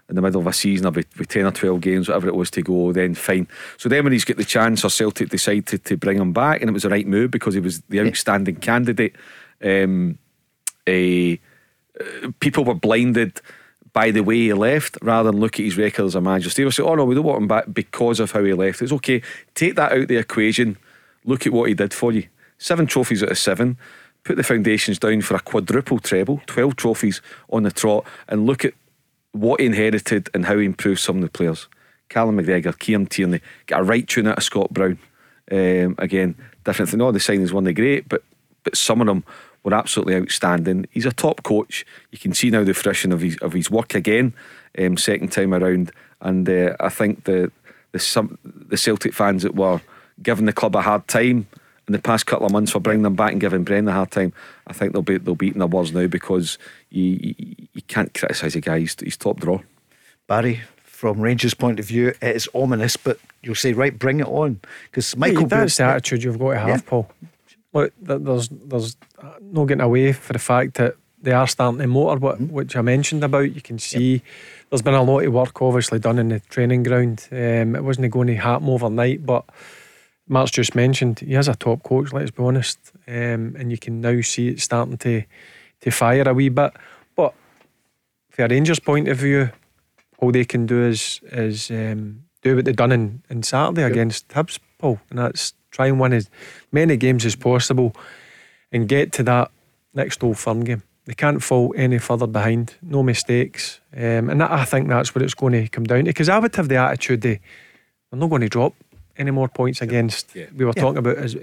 in the middle of a season with, with 10 or 12 games, whatever it was to go, then fine. So then when he's got the chance or Celtic decide to, bring him back, and it was the right move because he was the outstanding candidate. Um, eh, people were blinded by the way he left rather than look at his record as a manager. They saying, oh no, we don't want him back because of how he left. It's okay, take that out of the equation, look at what he did for you. Seven trophies out of seven, put the foundations down for a quadruple treble, 12 trophies on the trot, and look at what he inherited and how he improved some of the players. Callum McGregor, Kieran Tierney, got a right tune out of Scott Brown. Um, again, different thing. All the signings weren't they great, but but some of them were absolutely outstanding. He's a top coach. You can see now the fruition of his of his work again, um, second time around. And uh, I think the the some the Celtic fans that were giving the club a hard time in the past couple of months for bringing them back and giving Brendan a hard time. I think they'll be they'll be eating their words now because you you, you can't criticise a guy. He's, he's top draw. Barry, from Rangers' point of view, it is ominous, but you'll say, right, bring it on. Because Michael. Yeah, that's the attitude you've got to have, yeah. Paul. Look, there's there's no getting away for the fact that they are starting to motor, what, mm-hmm. which I mentioned about. You can see yep. there's been a lot of work obviously done in the training ground. Um, it wasn't going to happen overnight, but Mark's just mentioned he has a top coach. Let's be honest, um, and you can now see it starting to to fire a wee bit. But from a Rangers' point of view, all they can do is is um, do what they've done in, in Saturday yep. against Hibs, Paul, and that's try and win as many games as possible and get to that next Old Firm game. They can't fall any further behind, no mistakes. Um, and that, I think that's what it's going to come down to. Because I would have the attitude that they're not going to drop any more points against. Yeah. We were yeah. talking about is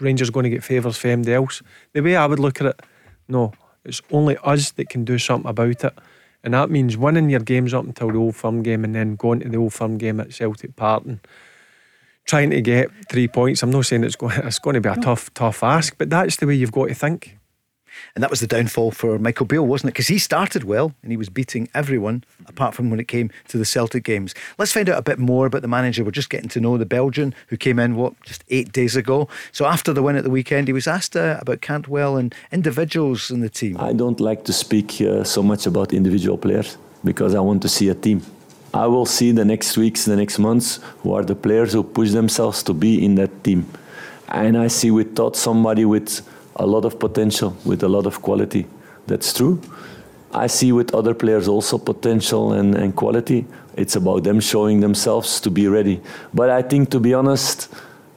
Rangers going to get favours for anybody else. The way I would look at it, no, it's only us that can do something about it. And that means winning your games up until the Old Firm game and then going to the Old Firm game at Celtic Park and trying to get three points. I'm not saying it's going, it's going to be a tough, tough ask, but that's the way you've got to think. And that was the downfall for Michael Beale, wasn't it? Because he started well and he was beating everyone apart from when it came to the Celtic games. Let's find out a bit more about the manager. We're just getting to know the Belgian who came in, what, just eight days ago. So after the win at the weekend, he was asked uh, about Cantwell and individuals in the team. I don't like to speak uh, so much about individual players because I want to see a team. I will see the next weeks, the next months, who are the players who push themselves to be in that team. And I see with Todd somebody with a lot of potential, with a lot of quality. That's true. I see with other players also potential and, and quality. It's about them showing themselves to be ready. But I think, to be honest,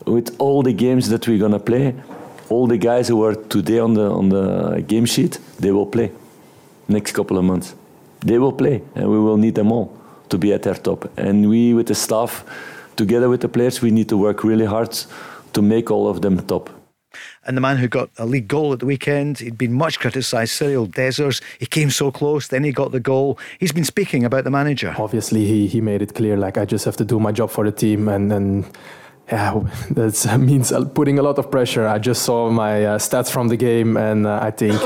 with all the games that we're gonna play, all the guys who are today on the on the game sheet, they will play next couple of months. They will play, and we will need them all to be at their top. And we, with the staff, together with the players, we need to work really hard to make all of them top. And the man who got a league goal at the weekend, he'd been much criticised, Cyriel Dessers. He came so close, then he got the goal. He's been speaking about the manager. Obviously, he, he made it clear like, I just have to do my job for the team. And, and yeah, that means putting a lot of pressure. I just saw my uh, stats from the game, and uh, I think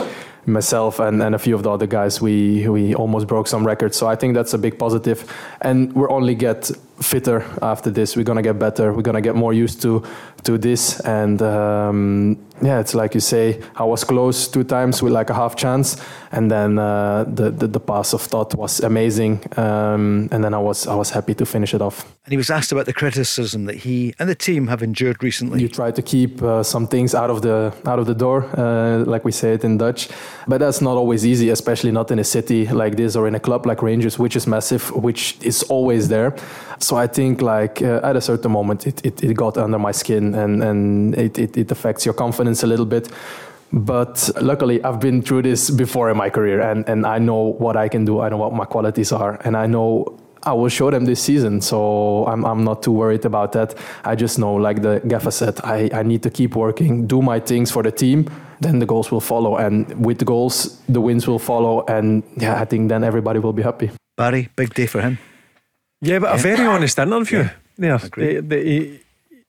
myself and, and a few of the other guys, we we almost broke some records. So I think that's a big positive, and we're only get fitter after this. We're gonna get better. We're gonna get more used to to this, and um, yeah, it's like you say. I was close two times with like a half chance, and then uh, the, the, the pass of Todd was amazing, um, and then I was I was happy to finish it off. And he was asked about the criticism that he and the team have endured recently. You try to keep uh, some things out of the out of the door, uh, like we say it in Dutch, but that's not always easy, especially not in a city like this or in a club like Rangers, which is massive, which is always there. So I think like uh, at a certain moment it, it, it, got under my skin and, and it, it, it affects your confidence a little bit. But luckily, I've been through this before in my career, and, and I know what I can do. I know what my qualities are, and I know I will show them this season. So I'm, I'm not too worried about that. I just know, like the Gaffer said, I, I need to keep working, do my things for the team. Then the goals will follow, and with the goals, the wins will follow. And yeah, I think then everybody will be happy. Barry, big day for him. Yeah, but a very honest interview yeah, there. The, the, he,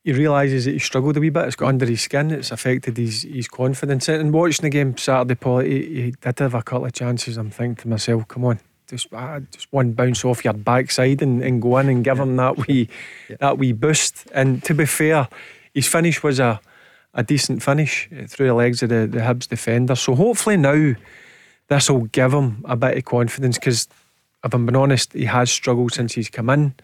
he realises that he struggled a wee bit. It's got under his skin. It's affected his, his confidence. And watching the game Saturday, Paul, he, he did have a couple of chances. I'm thinking to myself, come on, just uh, just one bounce off your backside and, and go in and give yeah. him that wee yeah. that wee boost. And to be fair, his finish was a a decent finish through the legs of the, the Hibs defender. So hopefully now this will give him a bit of confidence because if I'm being honest, he has struggled since he's come in.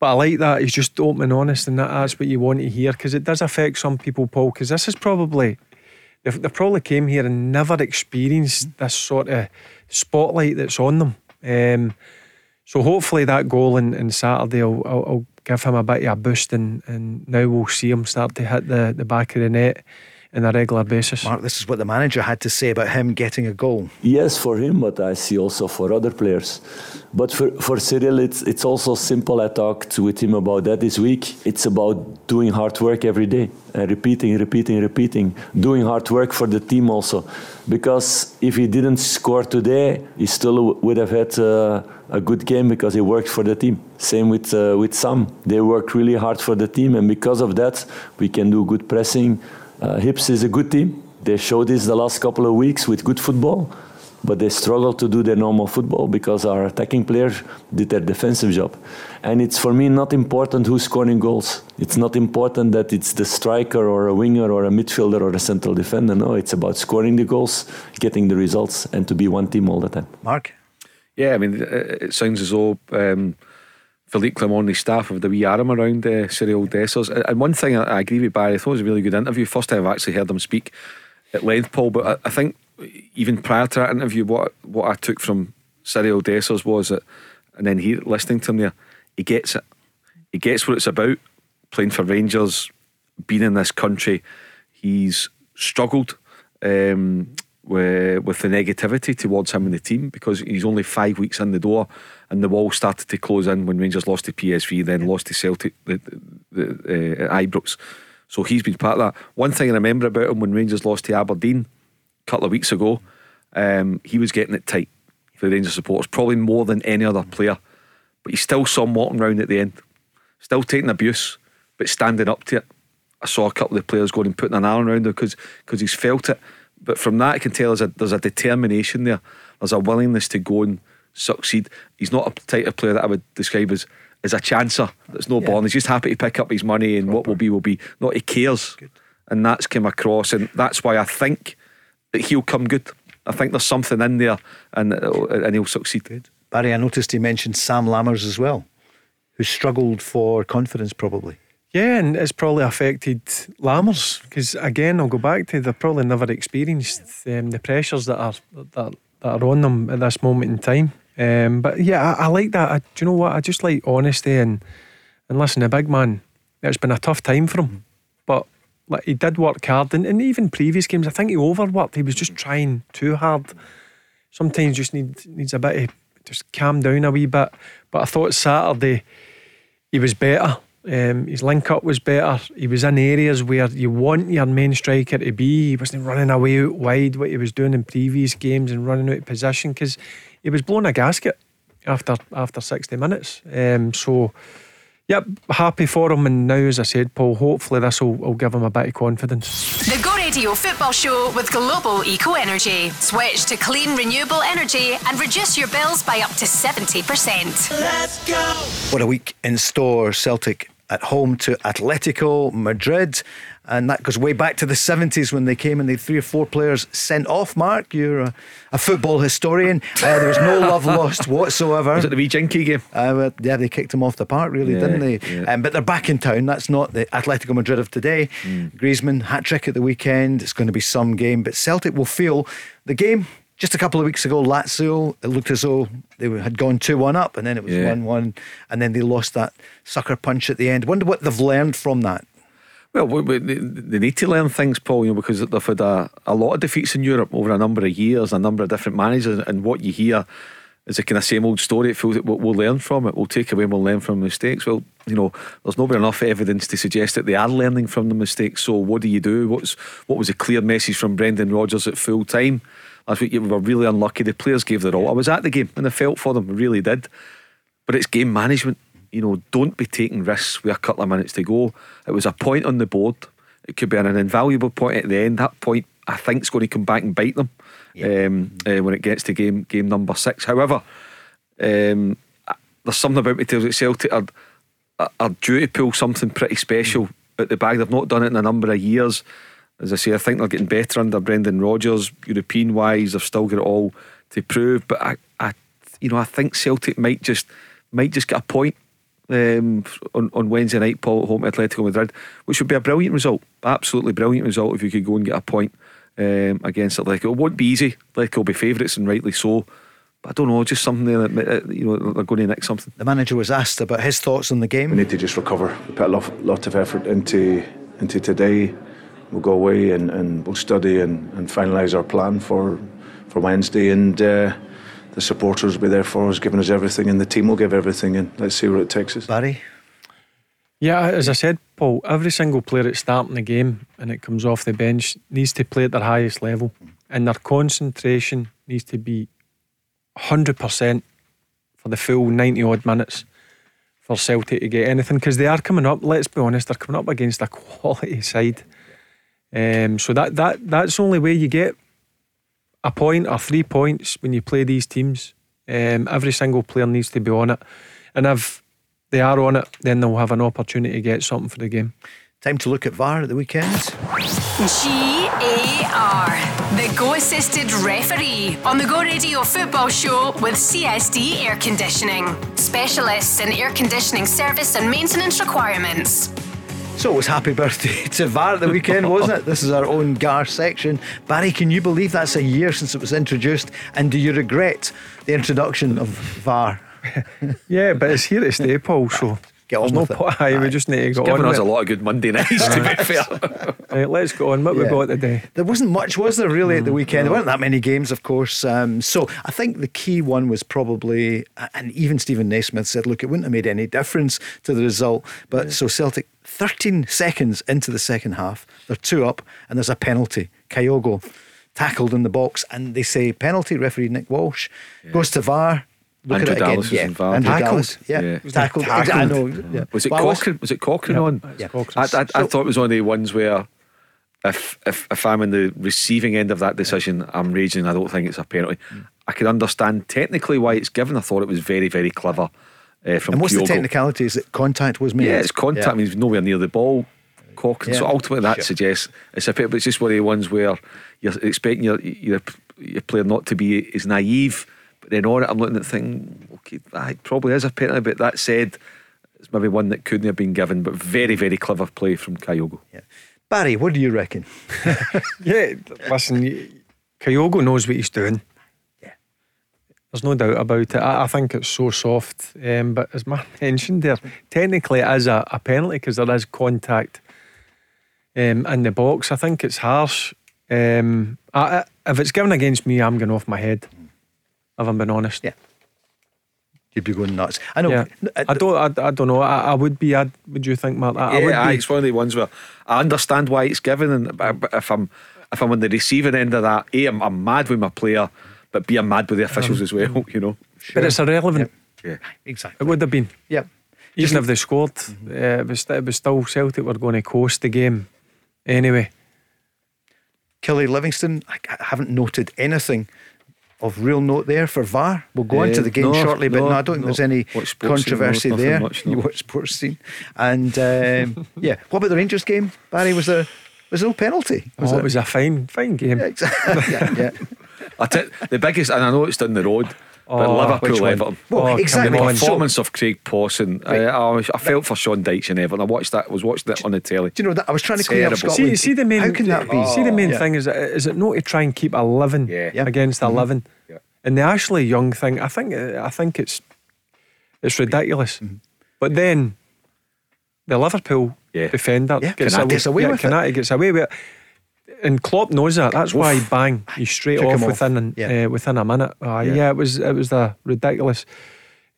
But I like that he's just open and honest, and that, that's what you want to hear because it does affect some people, Paul. Because this is probably they've, probably came here and never experienced this sort of spotlight that's on them. Um, so hopefully that goal in, in Saturday will, will, will, give him a bit of a boost, and, and now we'll see him start to hit the, the back of the net on a regular basis. Mark, this is what the manager had to say about him getting a goal. Yes, for him, but I see also for other players. But for, for Cyriel, it's, it's also simple. I talked with him about that this week. It's about doing hard work every day and repeating, repeating, repeating. Doing hard work for the team also. Because if he didn't score today, he still would have had uh, a good game because he worked for the team. Same with, uh, with Sam. They work really hard for the team, and because of that, we can do good pressing. Uh, Hibs is a good team. They showed this the last couple of weeks with good football but they struggled to do their normal football because our attacking players did their defensive job. And it's for me not important who's scoring goals. It's not important that it's the striker or a winger or a midfielder or a central defender. No, it's about scoring the goals, getting the results, and to be one team all the time. Mark? Yeah, I mean, it sounds as though um, Philippe Clement staff of the wee arm around uh, Cyriel Dessers. And one thing I, I agree with Barry, I thought it was a really good interview. First time I've actually heard him speak at length, Paul, but I, I think even prior to that interview, what what I took from Cyriel Dessers was that, and then he listening to him there, he gets it. He gets what it's about. Playing for Rangers, being in this country, he's struggled um, with, with the negativity towards him and the team because he's only five weeks in the door, and the wall started to close in when Rangers lost to PSV, then lost to Celtic the, the, uh, Ibrox. So he's been part of that. One thing I remember about him when Rangers lost to Aberdeen a couple of weeks ago, um, he was getting it tight for the Rangers supporters, probably more than any other player. But he's still some walking around at the end, still taking abuse, but standing up to it. I saw a couple of players going and putting an arm around him because because he's felt it. But from that, I can tell there's a, there's a determination there. There's a willingness to go and succeed. He's not a type of player that I would describe as as a chancer. There's no yeah. ball. He's just happy to pick up his money and Proper. what will be will be. Not he cares, Good. and that's come across, and that's why I think that he'll come good. I think there's something in there and, and he'll succeed. Good. Barry, I noticed he mentioned Sam Lammers as well, who struggled for confidence probably. Yeah, and it's probably affected Lammers because again, I'll go back to they've probably never experienced um, the pressures that are that, that are on them at this moment in time. Um, but yeah, I, I like that. I, do you know what? I just like honesty and and listen, the big man. It's been a tough time for him, but like he did work hard, and, and even previous games, I think he overworked. He was just trying too hard. Sometimes just need needs a bit of just calm down a wee bit. But I thought Saturday he was better. Um, his link up was better. He was in areas where you want your main striker to be. He wasn't running away out wide what he was doing in previous games and running out of position because he was blowing a gasket after after 60 minutes. Um, so Yep, happy for him. And now, as I said, Paul, hopefully this will, will give him a bit of confidence. The Go Radio Football Show with Global Eco Energy. Switch to clean, renewable energy and reduce your bills by up to 70%. Let's go. What a week in store. Celtic at home to Atletico Madrid. And that goes way back to the 70s when they came and they had three or four players sent off. Mark, you're a, a football historian. Uh, there was no love lost whatsoever. Was it the wee jinky game? Uh, yeah, they kicked him off the park, really, yeah, didn't they? Yeah. Um, but they're back in town. That's not the Atletico Madrid of today. Mm. Griezmann, hat trick at the weekend. It's going to be some game. But Celtic will feel the game just a couple of weeks ago, Lazio, it looked as though they had gone 2 1 up and then it was 1 yeah. 1, and then they lost that sucker punch at the end. Wonder what they've learned from that. Well, they need to learn things, Paul, you know, because they've had a, a lot of defeats in Europe over a number of years, a number of different managers, and what you hear is a kind of same old story. It feels that we'll, we'll learn from it, we'll take away and we'll learn from mistakes. Well, you know, there's not been enough evidence to suggest that they are learning from the mistakes. So, what do you do? What's what was a clear message from Brendan Rodgers at full time? Last week, we were really unlucky. The players gave their all. I was at the game and I felt for them, I really did. But it's game management. You know, don't be taking risks with a couple of minutes to go. It was a point on the board. It could be an invaluable point at the end. That point, I think, is going to come back and bite them yeah. um, uh, when it gets to game game number six. However, um, there's something about me tells that Celtic are, are due to pull something pretty special mm. at the back. They've not done it in a number of years as I say, I think they're getting better under Brendan Rodgers. European wise, they've still got it all to prove. But I, I you know, I think Celtic might just might just get a point um, on, on Wednesday night, Paul, at home to Atletico Madrid, which would be a brilliant result. Absolutely brilliant result if you could go and get a point um, against Atletico. It won't be easy. Atletico will be favourites and rightly so. But I don't know, just something there that uh, you know they're going to nick something. The manager was asked about his thoughts on the game. We need to just recover. We put a lot, lot of effort into into today we'll go away and, and we'll study and, and finalise our plan for for Wednesday. And uh, the supporters will be there for us, giving us everything, and the team will give everything. And let's see where it takes us. Barry? Yeah, as I said, Paul, every single player that's starting the game and it comes off the bench needs to play at their highest level, and their concentration needs to be 100% for the full 90 odd minutes for Celtic to get anything because they are coming up, let's be honest, they're coming up against a quality side. Um, so that, that that's the only way you get a point or three points when you play these teams. Um, every single player needs to be on it. And if they are on it, then they'll have an opportunity to get something for the game. Time to look at VAR at the weekend. GAR, the Go Assisted Referee on the Go Radio Football Show with CSD Air Conditioning. Specialists in air conditioning service and maintenance requirements. So it was happy birthday to VAR at the weekend, wasn't it? This is our own GAR section. Barry, can you believe that's a year since it was introduced? And do you regret the introduction of VAR? yeah, but it's here to stay, Paul. So Get on there's with no it. point. Aye, we just need to go Giving on. us a with lot of good Monday nights, to be fair. it. Right, let's go on. What we Yeah. got today? There wasn't much, was there, really, at the weekend? There weren't that many games, of course. Um, so I think the key one was probably, and even Steven Naismith said, look, it wouldn't have made any difference to the result. But so Celtic, 13 seconds into the second half, they're two up, and there's a penalty. Kyogo tackled in the box, and they say penalty. Referee Nick Walsh goes to VAR. Look Andrew at it again. Dallas was yeah. in VAR. Andrew Tackled? Dallas. Yeah, Yeah. tackled. Tackled. I know. Yeah. Was it Well, I was- Cochrane? Was it Cochrane Yeah, on? Cochrane. I, I, I So- thought it was one of the ones where if, if if I'm in the receiving end of that decision, I'm raging. I don't think it's a penalty. Mm. I can understand technically why it's given. I thought it was very very clever uh, from And what's the technicality? Is that contact was made? Yeah, it's contact Yeah. means nowhere near the ball. Cochrane. So ultimately, that Sure. suggests it's a bit, but it's just one of the ones where you're expecting your your, your player not to be as naive. But then on it, I'm looking at thinking, okay, it probably is a penalty. But that said, it's maybe one that couldn't have been given. But very very clever play from Kyogo. Yeah. Barry, what do you reckon? Yeah, listen, Kyogo knows what he's doing. Yeah. There's no doubt about it. I, I think it's so soft. Um, but as Mark mentioned there, technically it is a, a penalty because there is contact um, in the box. I think it's harsh. Um, I, I, if it's given against me, I'm going off my head. If I'm being honest. Yeah. You'd be going nuts. I know. Yeah. uh, I don't. I, I don't know. I, I would be. I, would you think, Mark? I, I would yeah, aye, be. it's one of the ones where I understand why it's given, and but but if I'm if I'm on the receiving end of that, a I'm, I'm mad with my player, but b I'm mad with the officials as well. You know. But it's irrelevant. Yeah. Exactly. It would have been. Yeah. Even if they scored, uh, it, was, it was still Celtic were going to coast the game anyway. Killie Livingston, I, I haven't noted anything of real note there for VAR. We'll go on to Uh, the game no, shortly, but no, no, I don't think no. there's any Watch Sportscene, no, controversy there. much, no. You watch Sportscene. And um, yeah, what about the Rangers game? Barry, was there was there no penalty? oh, it was a fine, fine game. Yeah, exactly. yeah, yeah. I tell the biggest, and I know it's down the road, but Oh, Liverpool which? Everton. Well, Oh, exactly. The on. So, performance of Craig Pawson, Right. I, I, I felt for Sean Dyche and Everton. I watched that. I was watching it on the telly. do you know that I was trying to clear up Scotland? See, see the main. How can that be? See the main Yeah. thing is, is it not to try and keep eleven Yeah. Yeah. against Mhm. 11 Yeah. And the Ashley Young thing, I think, I think it's it's ridiculous. Mm-hmm. But then the Liverpool Yeah. defender Yeah, gets, Konate away, gets away yeah, with it. Konate gets away with it. And Klopp knows that. That's why bang, he's straight Took off him off. within an- Yeah. uh, within a minute. Uh, Yeah. yeah. it was it was a ridiculous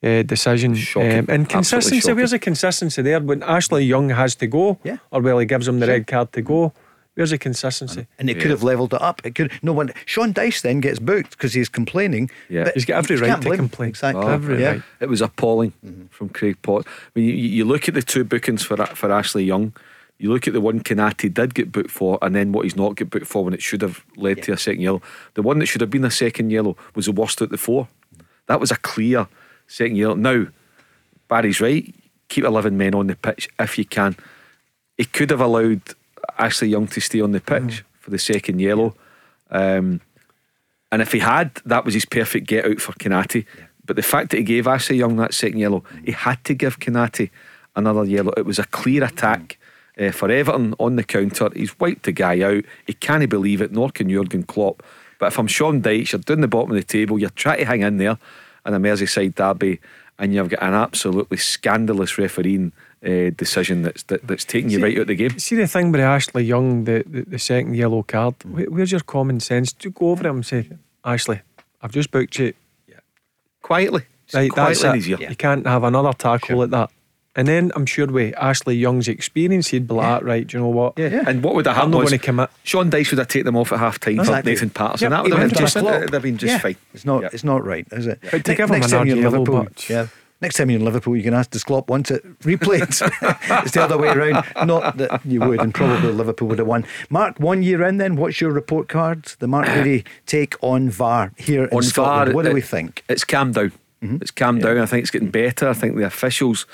uh, decision. Shocking. Um, and consistency. Where's the consistency there when Ashley Young has to go, Yeah. or well, he gives him the red card to go? Where's the consistency? And it could have levelled it up. It could no one. Sean Dyche then gets booked because he's complaining. Yeah. but He's got every you right to blame complain. Exactly. Oh, Every yeah. right. It was appalling from Craig Pot. I mean, you, you look at the two bookings for for Ashley Young. You look at the one Konate did get booked for, and then what he's not get booked for when it should have led to a second yellow. The one that should have been a second yellow was the worst out the four. That was a clear second yellow. Now, Barry's right. Keep 11 men on the pitch if you can. He could have allowed Ashley Young to stay on the pitch for the second yellow. Um, and if he had, that was his perfect get out for Konate. But the fact that he gave Ashley Young that second yellow, he had to give Konate another yellow. It was a clear attack uh, for Everton on the counter. He's wiped the guy out. He can't believe it, nor can Jurgen Klopp. But if I'm Sean Dyche, you're down the bottom of the table, you're trying to hang in there in a Merseyside derby, and you've got an absolutely scandalous refereeing uh, decision that's that, that's taking you See- right out of the game. See the thing with Ashley Young, the, the, the second yellow card. Where, where's your common sense? To go over him and say, Ashley, I've just booked you. Yeah. Quietly, Right, that's quietly in it. his. You can't have another tackle like that. And then I'm sure with Ashley Young's experience, he'd be like, ah, right, do you know what? Yeah. yeah. And what would have I'm happened not was going to commit. Sean Dyche would have taken them off at half time for Nathan Patterson. Yep, uh, that would have been just, have been just yeah, fine. It's not. Yeah. It's not right, is it? But to give him next time you're in Liverpool, yeah. Next time you're in Liverpool, you can ask does Klopp want it replayed? it's the other way around. Not that you would, and probably Liverpool would have won. Mark, one year in, then what's your report card? The Mark Moody take on VAR here in Scotland. VAR, what do it- we think? It's calmed down. Mm-hmm. It's calmed down. I think it's getting better. I think the officials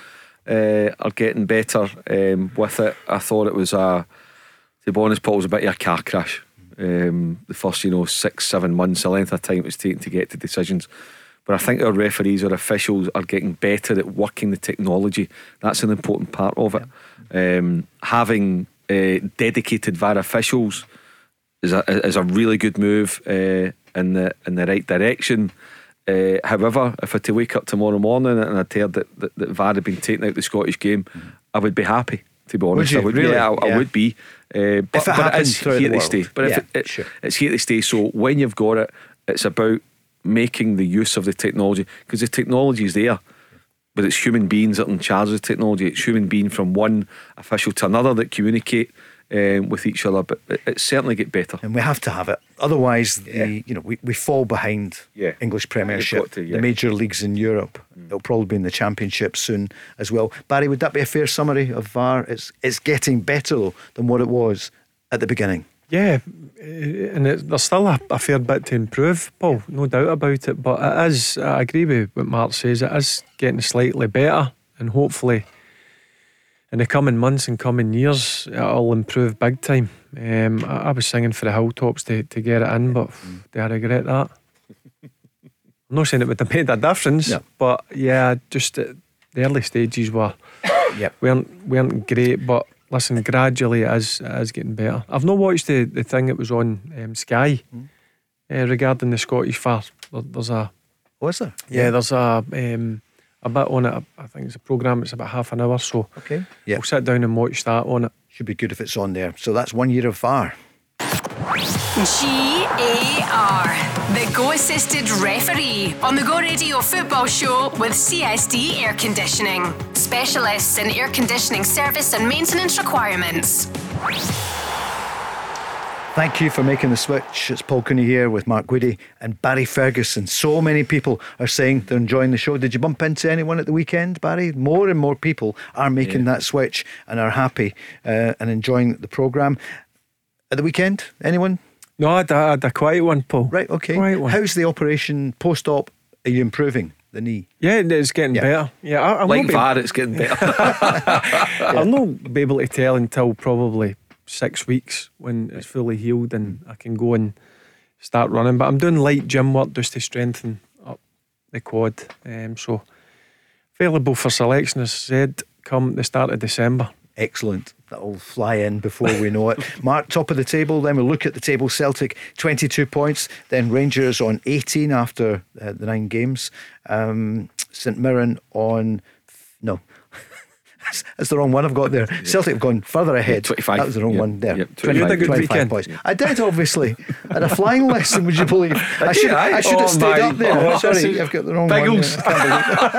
uh, are getting better um, with it. I thought it was a, to be honest, Paul, it was a bit of a car crash. Um, the first, you know, six, seven months, the length of time it was taking to get to decisions. But I think our referees, or officials are getting better at working the technology. That's an important part of it. Um, having uh, dedicated VAR officials is a is a really good move uh, in the in the right direction. Uh, however, if I had to wake up tomorrow morning and I'd heard that, that, that VAR had been taken out of the Scottish game, I would be happy. To be honest, you? I would. Really? Yeah, I, I would be. Uh, but, If it but it is here the to stay. But Yeah, if it, it, sure. it's here to stay. So when you've got it, it's about making the use of the technology because the technology is there. But it's human beings that are in charge of the technology. It's human being from one official to another that communicate um, with each other. But it, it certainly get better. And we have to have it. Otherwise, the, you know, we, we fall behind Yeah. English Premiership, to, yeah. the major leagues in Europe. It'll probably be in the Championship soon as well. Barry, would that be a fair summary of VAR? It's it's getting better though than what it was at the beginning. Yeah, and it, there's still a, a fair bit to improve, Paul, no doubt about it. But it is, I agree with what Mark says, it is getting slightly better, and hopefully in the coming months and coming years, it'll improve big time. Um, I, I was singing for the hilltops to, to get it in, but do I regret that? I'm not saying it would have made a difference, Yeah. but yeah, just uh, the early stages were Yep. weren't weren't great, but listen, gradually it is it is getting better. I've not watched the, the thing that was on um, Sky uh, regarding the Scottish VAR. There, there's a Was there? yeah, there's a um, a bit on it. I think it's a program. It's about half an hour, so Okay. Yeah. we'll sit down and watch that on it. Should be good if it's on there. So that's one year of VAR. G A R. The Go Assisted Referee on the Go Radio Football Show with CSD Air Conditioning. Specialists in air conditioning service and maintenance requirements. Thank you for making the switch. It's Paul Cooney here with Mark Guidi and Barry Ferguson. So many people are saying they're enjoying the show. Did you bump into anyone at the weekend, Barry? More and more people are making that switch and are happy uh, and enjoying the programme. At the weekend, anyone? No, I had, a- I had a quiet one, Paul. Right, okay. Quiet one. How's the operation post op? Are you improving the knee? yeah, it's getting Yeah. better. Yeah, I, I'll Like not be, VAR, it's getting better. I'll not be able to tell until probably six weeks when it's fully healed and I can go and start running. But I'm doing light gym work just to strengthen up the quad. Um, so available for selection, as I said, come the start of December. Excellent. That'll fly in before we know it. Mark, top of the table. Then we'll look at the table. Celtic, 22 points. Then Rangers on 18 after uh, the nine games. Um, St Mirren on. No. That's- That's the wrong one I've got there. Celtic have gone further ahead. 25. That was the wrong Yep. one there. Yep, 20 You had a good 25 weekend. points. I did, obviously. I had a flying lesson, would you believe? I should, I should Oh have stayed my up there. God. Sorry, I've got the wrong Biggles. one. I can't,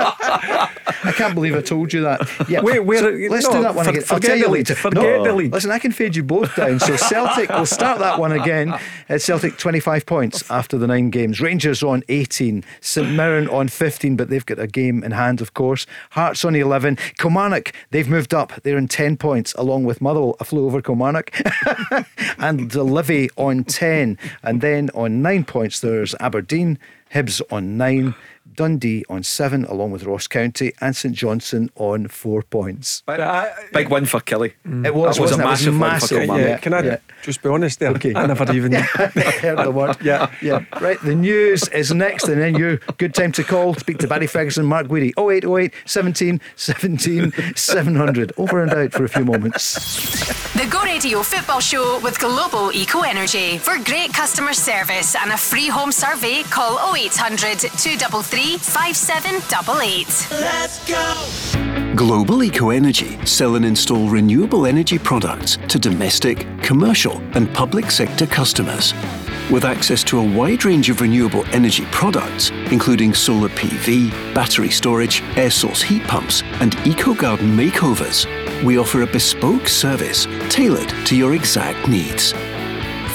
believe, I can't believe I told you that. Yeah. Wait, where- so let's no, do that one for- again. I'll forget tell you the lead, later. forget the lead. Listen, I can fade you both down. So Celtic, we'll start that one again. At Celtic, 25 points after the nine games. Rangers on 18. St Mirren on 15, but they've got a game in hand, of course. Hearts on 11. Kilmarnock, they've moved up. They're in 10 points, along with Motherwell. I flew over Kilmarnock. and Livy on 10. And then on nine points, there's Aberdeen. Hibs on nine. Dundee on seven, along with Ross County, and St Johnstone on four points. Big win for Killie. Mm. It was, was a wasn't massive win for massive. Kilmarnock. yeah, can I yeah. just be honest there? Okay. I never even. heard the word. Yeah. yeah. Right. The news is next, and then you. Good time to call. Speak to Barry Ferguson, Mark Guidi. 0808 17 17 700. Over and out for a few moments. The Go Radio Football Show with Global Eco Energy. For great customer service and a free home survey, call 0800 233 5788. Global Eco Energy sell and install renewable energy products to domestic, commercial, and public sector customers. With access to a wide range of renewable energy products, including solar PV, battery storage, air source heat pumps, and eco garden makeovers, we offer a bespoke service tailored to your exact needs.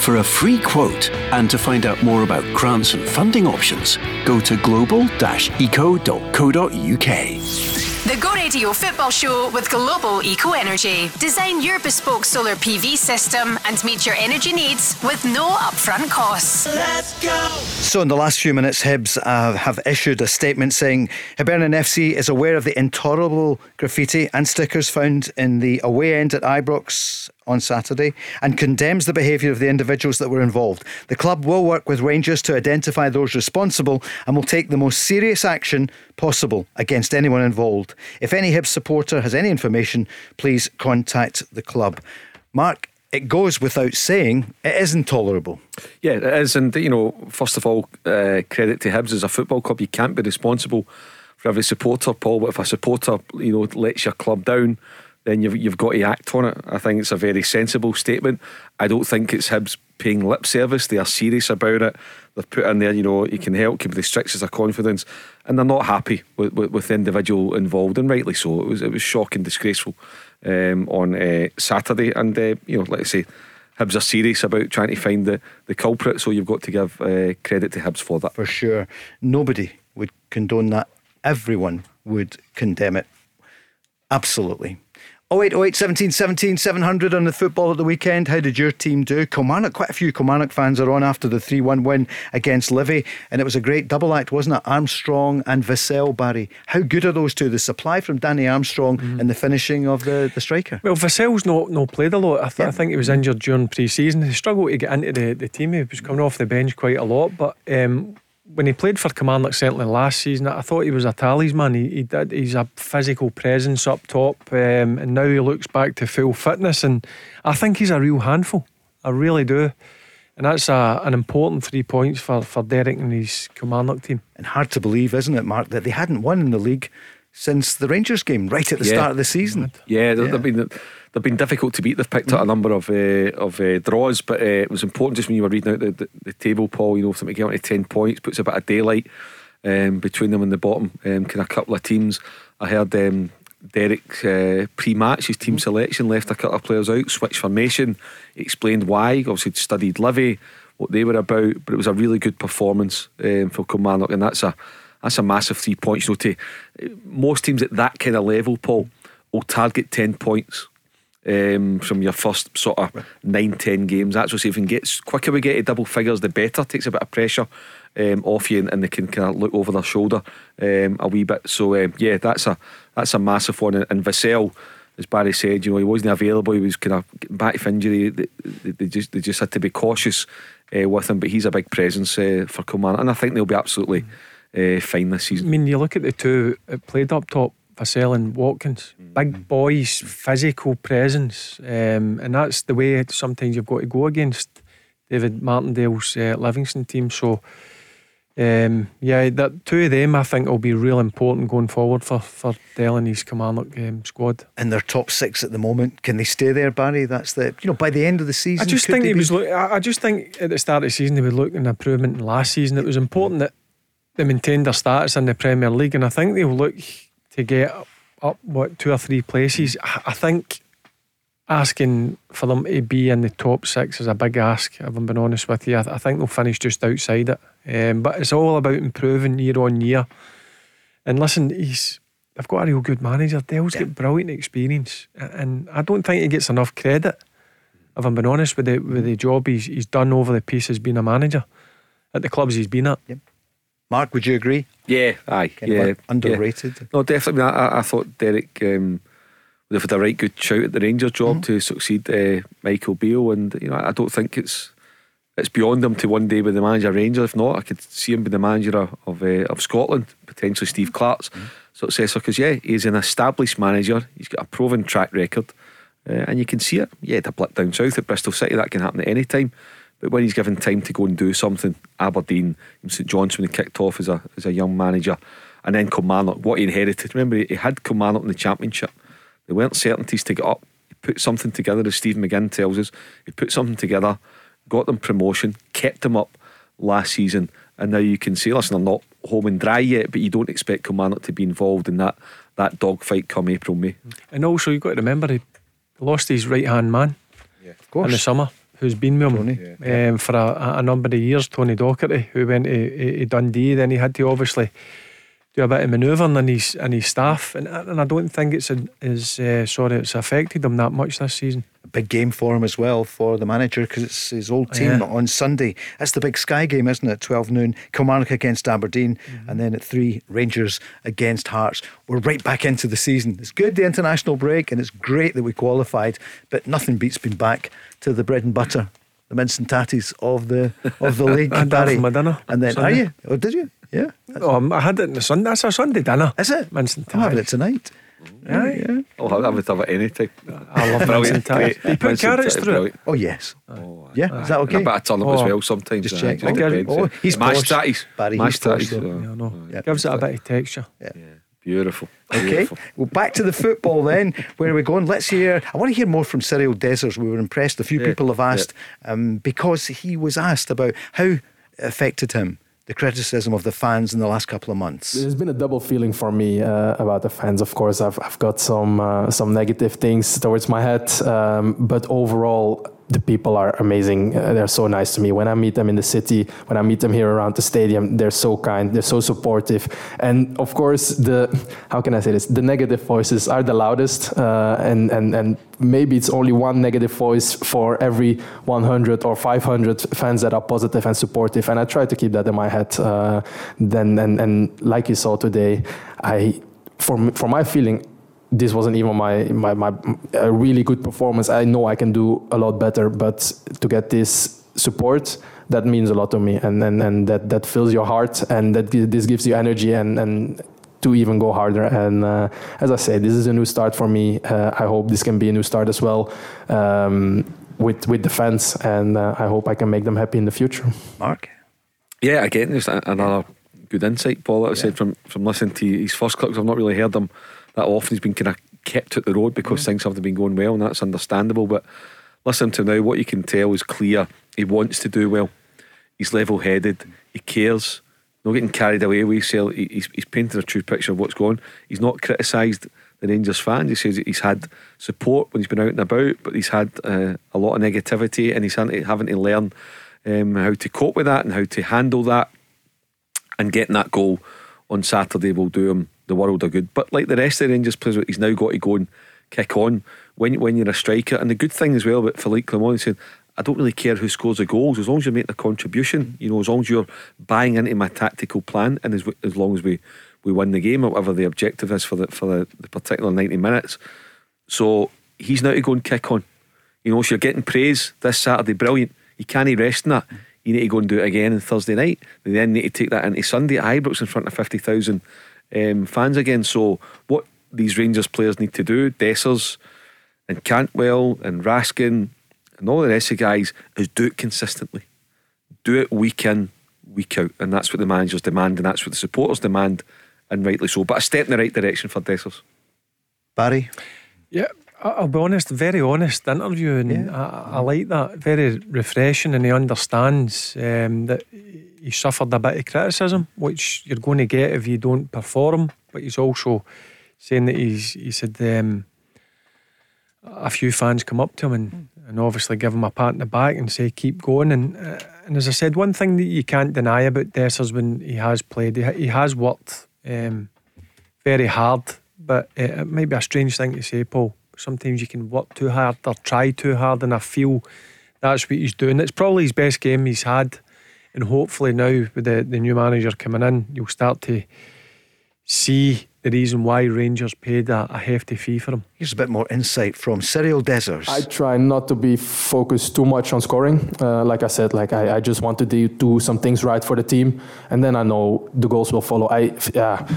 For a free quote and to find out more about grants and funding options, go to global-eco.co.uk. The Go Radio Football Show with Global Eco Energy. Design your bespoke solar PV system and meet your energy needs with no upfront costs. Let's go! So, in the last few minutes, Hibs uh, have issued a statement saying Hibernian FC is aware of the intolerable graffiti and stickers found in the away end at Ibrox on Saturday and condemns the behaviour of the individuals that were involved. The club will work with Rangers to identify those responsible and will take the most serious action possible against anyone involved. If any Hibs supporter has any information, please contact the club. Mark, it goes without saying it is intolerable. Yeah, it is. And, you know, first of all, uh, credit to Hibs as a football club. You can't be responsible for every supporter, Paul. But if a supporter, you know, lets your club down, then you've, you've got to act on it. I think it's a very sensible statement. I don't think it's Hibs paying lip service. They are serious about it. They've put in there, you know, you can help keep the strictures of confidence, and they're not happy with, with, with, the individual involved, and rightly so. It was it was shocking, disgraceful um, on uh, Saturday, and uh, you know, like I say. Hibs are serious about trying to find the, the culprit, so you've got to give uh, credit to Hibs for that. For sure. Nobody would condone that. Everyone would condemn it. Absolutely. 0808 17 17 700 on the football at the weekend. How did your team do? Kilmarnock, quite a few Kilmarnock fans are on after the 3 1 win against Livy, and it was a great double act, wasn't it? Armstrong and Vassell, Barry. How good are those two? The supply from Danny Armstrong mm. and the finishing of the, the striker. Well, Vassell's not, not played a lot. I, th- yeah. I think he was injured during pre season. He struggled to get into the, the team. He was coming off the bench quite a lot, but um, when he played for Kilmarnock certainly last season, I thought he was a talisman. He, he did. He's a physical presence up top, um, and now he looks back to full fitness, and I think he's a real handful. I really do. And that's a, an important three points for, for Derek and his Kilmarnock team. And hard to believe, isn't it, Mark, that they hadn't won in the league since the Rangers game right at the yeah. start of the season. Yeah, yeah. they've been they've been difficult to beat. They've picked mm. up a number of uh, of uh, draws, but uh, it was important just when you were reading out the, the, the table, Paul. You know, something get on to ten points puts a bit of daylight um, between them and the bottom. Um, kind of a couple of teams. I heard um, Derek uh, pre-match his team mm. selection left a couple of players out, switched formation, explained why. Obviously, studied Livy, what they were about, but it was a really good performance um, for Kilmarnock, and that's a that's a massive three points. You know, to most teams at that kind of level, Paul, will target ten points. Um, from your first sort of nine, ten games. That's what if we can get quicker we get to double figures, the better. Takes a bit of pressure um, off you, and, and, they can kind of look over their shoulder um, a wee bit. So um, yeah, that's a that's a massive one. And, and Vassell, as Barry said, you know, he wasn't available. He was kind of back from injury. They, they, they, just they just had to be cautious uh, with him. But he's a big presence uh, for Coman, and I think they'll be absolutely. Uh, fine this season. I mean, you look at the two played up top, Vassell and Watkins. Big boys, physical presence, um, and that's the way sometimes you've got to go against David Martindale's uh, Livingston team. So. Um, yeah, that two of them I think will be real important going forward for for Dell and his Kilmarnock um, squad. And their top six at the moment, can they stay there, Barry? That's the you know by the end of the season. I just think he was. Look, I just think at the start of the season they were looking an improvement in last season. It was important that they maintained their status in the Premier League, and I think they'll look to get up, what two or three places. I think asking for them to be in the top six is a big ask. If I'm being honest with you, I, I think they'll finish just outside it. Um, but it's all about improving year on year. And listen, he's they've got a real good manager. Dell's yeah. got brilliant experience, and I don't think he gets enough credit. If I'm being honest with the with the job he's he's done over the piece as being a manager at the clubs he's been at. Yep. Mark, would you agree? Yeah, aye, kind yeah, underrated. Yeah. No, definitely. I, I thought Derek um, would have had a right good shout at the Rangers job mm-hmm. to succeed uh, Michael Beale, and you know I don't think it's it's beyond him to one day be the manager of Rangers. If not, I could see him be the manager of of, uh, of Scotland, potentially Steve Clarke's mm-hmm. successor. Because yeah, he's an established manager. He's got a proven track record, uh, and you can see it. Yeah, the blip down south at Bristol City that can happen at any time. But when he's given time to go and do something, Aberdeen, St John's when he kicked off as a as a young manager, and then Kilmarnock, what he inherited. Remember, he had Kilmarnock in the Championship. There weren't certainties to get up. He put something together, as Stephen McGinn tells us. He put something together, got them promotion, kept them up last season, and now you can say, listen, they're not home and dry yet, but you don't expect Kilmarnock to be involved in that that dogfight come April, May. And also, you've got to remember, he lost his right hand man yeah, of course. in the summer, who's been with him yeah. um, for a, a, number of years, Tony Docherty, who went to, to Dundee. Then he had to obviously do a bit of manoeuvring and his in his staff, and, and I don't think it's a, is uh, sorry it's affected them that much this season. A big game for him as well for the manager because it's his old team yeah. on Sunday. That's the big Sky game, isn't it? Twelve noon, Kilmarnock against Aberdeen, mm-hmm. and then at three, Rangers against Hearts. We're right back into the season. It's good the international break, and it's great that we qualified, but nothing beats being back to the bread and butter the mince and tatties of the of the league. and Barry. my dinner. And then, are you? Oh, did you? Yeah. Oh, I had it in the Sunday. That's a Sunday dinner. Is it? Mince I'm having it tonight. Yeah, yeah. I'll have, I would have it any time. I love mince and tatties. You put carrots through it. Oh yes. Oh, yeah. Is that okay? A bit of turnip oh. as well sometimes. Just check. Uh, just oh, he's mashed tatties. Barry, mashed tatties. So. Yeah, I know. Yeah, Gives it a bit of texture. Yeah. yeah. Beautiful. Okay. Beautiful. Well, back to the football then. Where are we going? Let's hear. I want to hear more from Cyriel Dessers. We were impressed. A few yeah, people have asked yeah. um, because he was asked about how affected him the criticism of the fans in the last couple of months? There's been a double feeling for me uh, about the fans. Of course, I've, I've got some uh, some negative things towards my head, um, but overall, the people are amazing. Uh, they're so nice to me. When I meet them in the city, when I meet them here around the stadium, they're so kind. They're so supportive. And of course, the how can I say this? The negative voices are the loudest, uh, and and and maybe it's only one negative voice for every 100 or 500 fans that are positive and supportive. And I try to keep that in my head. Uh, then and and like you saw today, I for for my feeling this wasn't even my, my, my a really good performance. I know I can do a lot better, but to get this support, that means a lot to me, and and, and that, that fills your heart, and that this gives you energy, and and to even go harder. And uh, as I say, this is a new start for me. Uh, I hope this can be a new start as well. Um, with with the fans, and uh, I hope I can make them happy in the future. Mark, yeah, again, there's another good insight, Paul. Like I yeah. said from from listening to his first clips, I've not really heard them that often he's been kind of kept at the road because things haven't been going well, and that's understandable. But listen to now, what you can tell is clear. He wants to do well. He's level headed. He cares. Not getting carried away with himself. He's, he's painted a true picture of what's going. He's not criticised the Rangers fans. He says he's had support when he's been out and about, but he's had uh, a lot of negativity, and he's having to learn um, how to cope with that and how to handle that. And getting that goal on Saturday will do him the world of good. But like the rest of the Rangers players, he's now got to go and kick on when when you're a striker. And the good thing as well about Philippe Clement, saying, I don't really care who scores the goals as long as you're making a contribution. You know, as long as you're buying into my tactical plan, and as as long as we we win the game or whatever the objective is for the for the, the particular ninety minutes. So he's now to go and kick on. You know, so you're getting praise this Saturday, brilliant. You can't rest in that. You need to go and do it again on Thursday night. You then need to take that into Sunday at Ibrox in front of fifty thousand um, fans again. So what these Rangers players need to do, Dessers and Cantwell and Raskin and all the rest of the guys, is do it consistently. Do it week in, week out. And that's what the managers demand and that's what the supporters demand, and rightly so. But a step in the right direction for Dessers. Barry? Yeah, I'll be honest, very honest interview, and yeah. I, I, like that. Very refreshing, and he understands um, that he suffered a bit of criticism, which you're going to get if you don't perform. But he's also saying that he's he said um, a few fans come up to him and, and obviously give him a pat in the back and say keep going. And uh, and as I said, one thing that you can't deny about Dessers when he has played, he, he has worked um, very hard. But it, it might be a strange thing to say, Paul. Sometimes you can work too hard or try too hard, and I feel that's what he's doing. It's probably his best game he's had and hopefully now with the, the new manager coming in, you'll start to see the reason why Rangers paid a, a, hefty fee for him. Here's a bit more insight from Cyriel Dessers. I try not to be focused too much on scoring. Uh, like I said, like I, I just want to do, do, some things right for the team, and then I know the goals will follow. I yeah.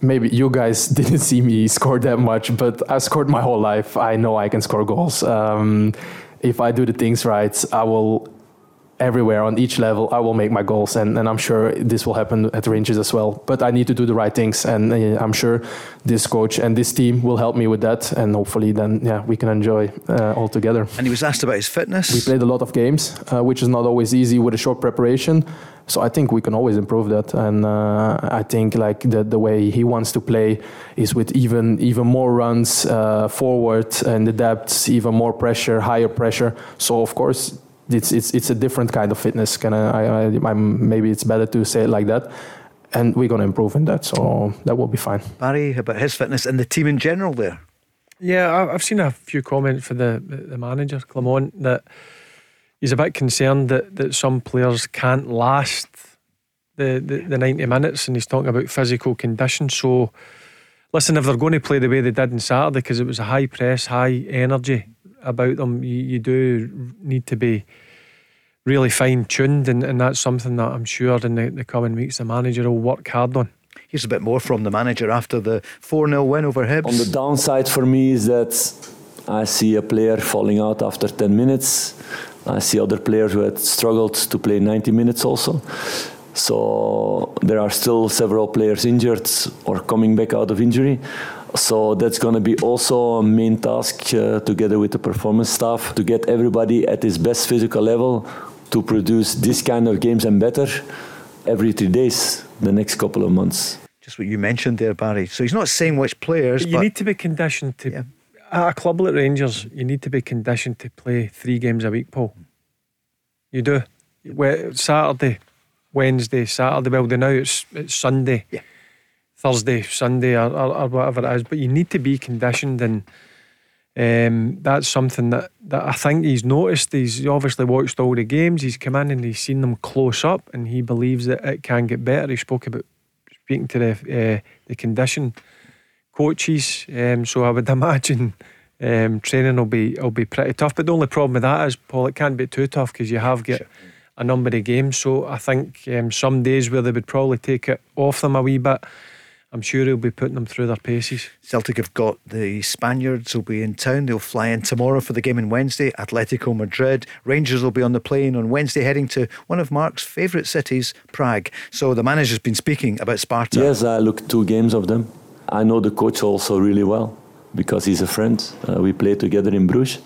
Maybe you guys didn't see me score that much, but I scored my whole life. I know I can score goals. Um, if I do the things right, I will everywhere. On each level i will make my goals and, and i'm sure this will happen at Rangers as well. But i need to do the right things and uh, i'm sure this coach and this team will help me with that and hopefully then yeah we can enjoy uh, all together. And he was asked about his fitness. We played a lot of games uh, which is not always easy with a short preparation. So I think we can always improve that, and uh, I think like the the way he wants to play is with even even more runs uh, forward and the depths, even more pressure, higher pressure. So of course it's it's it's a different kind of fitness. Can I, I, I maybe it's better to say it like that. And we're going to improve in that, so that will be fine. Barry, about his fitness and the team in general there. Yeah, I've seen a few comments for the the manager Clement that he's a bit concerned that, that some players can't last the, the, the 90 minutes and he's talking about physical condition. So, listen, if they're going to play the way they did on Saturday, because it was a high press, high energy about them, you, you do need to be really fine tuned, and, and that's something that I'm sure in the, the coming weeks the manager will work hard on. Here's a bit more from the manager after the 4 0 win over Hibs. On the downside for me is that I see a player falling out after 10 minutes. I see other players who had struggled to play 90 minutes also. So there are still several players injured or coming back out of injury. So that's going to be also a main task uh, together with the performance staff to get everybody at his best physical level to produce this kind of games and better every three days the next couple of months. Just what you mentioned there, Barry. So he's not saying which players. But you need to be conditioned to. Yeah. At a club like Rangers, you need to be conditioned to play three games a week, Paul. You do. Saturday, Wednesday, Saturday. Well, now it's it's Sunday. Yeah. Thursday, Sunday, or, or, or, whatever it is. But you need to be conditioned, and um, that's something that, that I think he's noticed. He's obviously watched all the games. He's come in and he's seen them close up, and he believes that it can get better. He spoke about speaking to the uh, the condition coaches. Um, so I would imagine um, training will be will be pretty tough. But the only problem with that is, Paul, it can't be too tough because you have got a number of games. So I think um, some days where they would probably take it off them a wee bit. I'm sure he'll be putting them through their paces. Celtic have got the Spaniards will be in town. They'll fly in tomorrow for the game on Wednesday. Atletico Madrid. Rangers will be on the plane on Wednesday, heading to one of Mark's favourite cities, Prague. So the manager's been speaking about Sparta. Yes, I looked two games of them. I know the coach also really well because he's a friend. Uh, we played together in Bruges.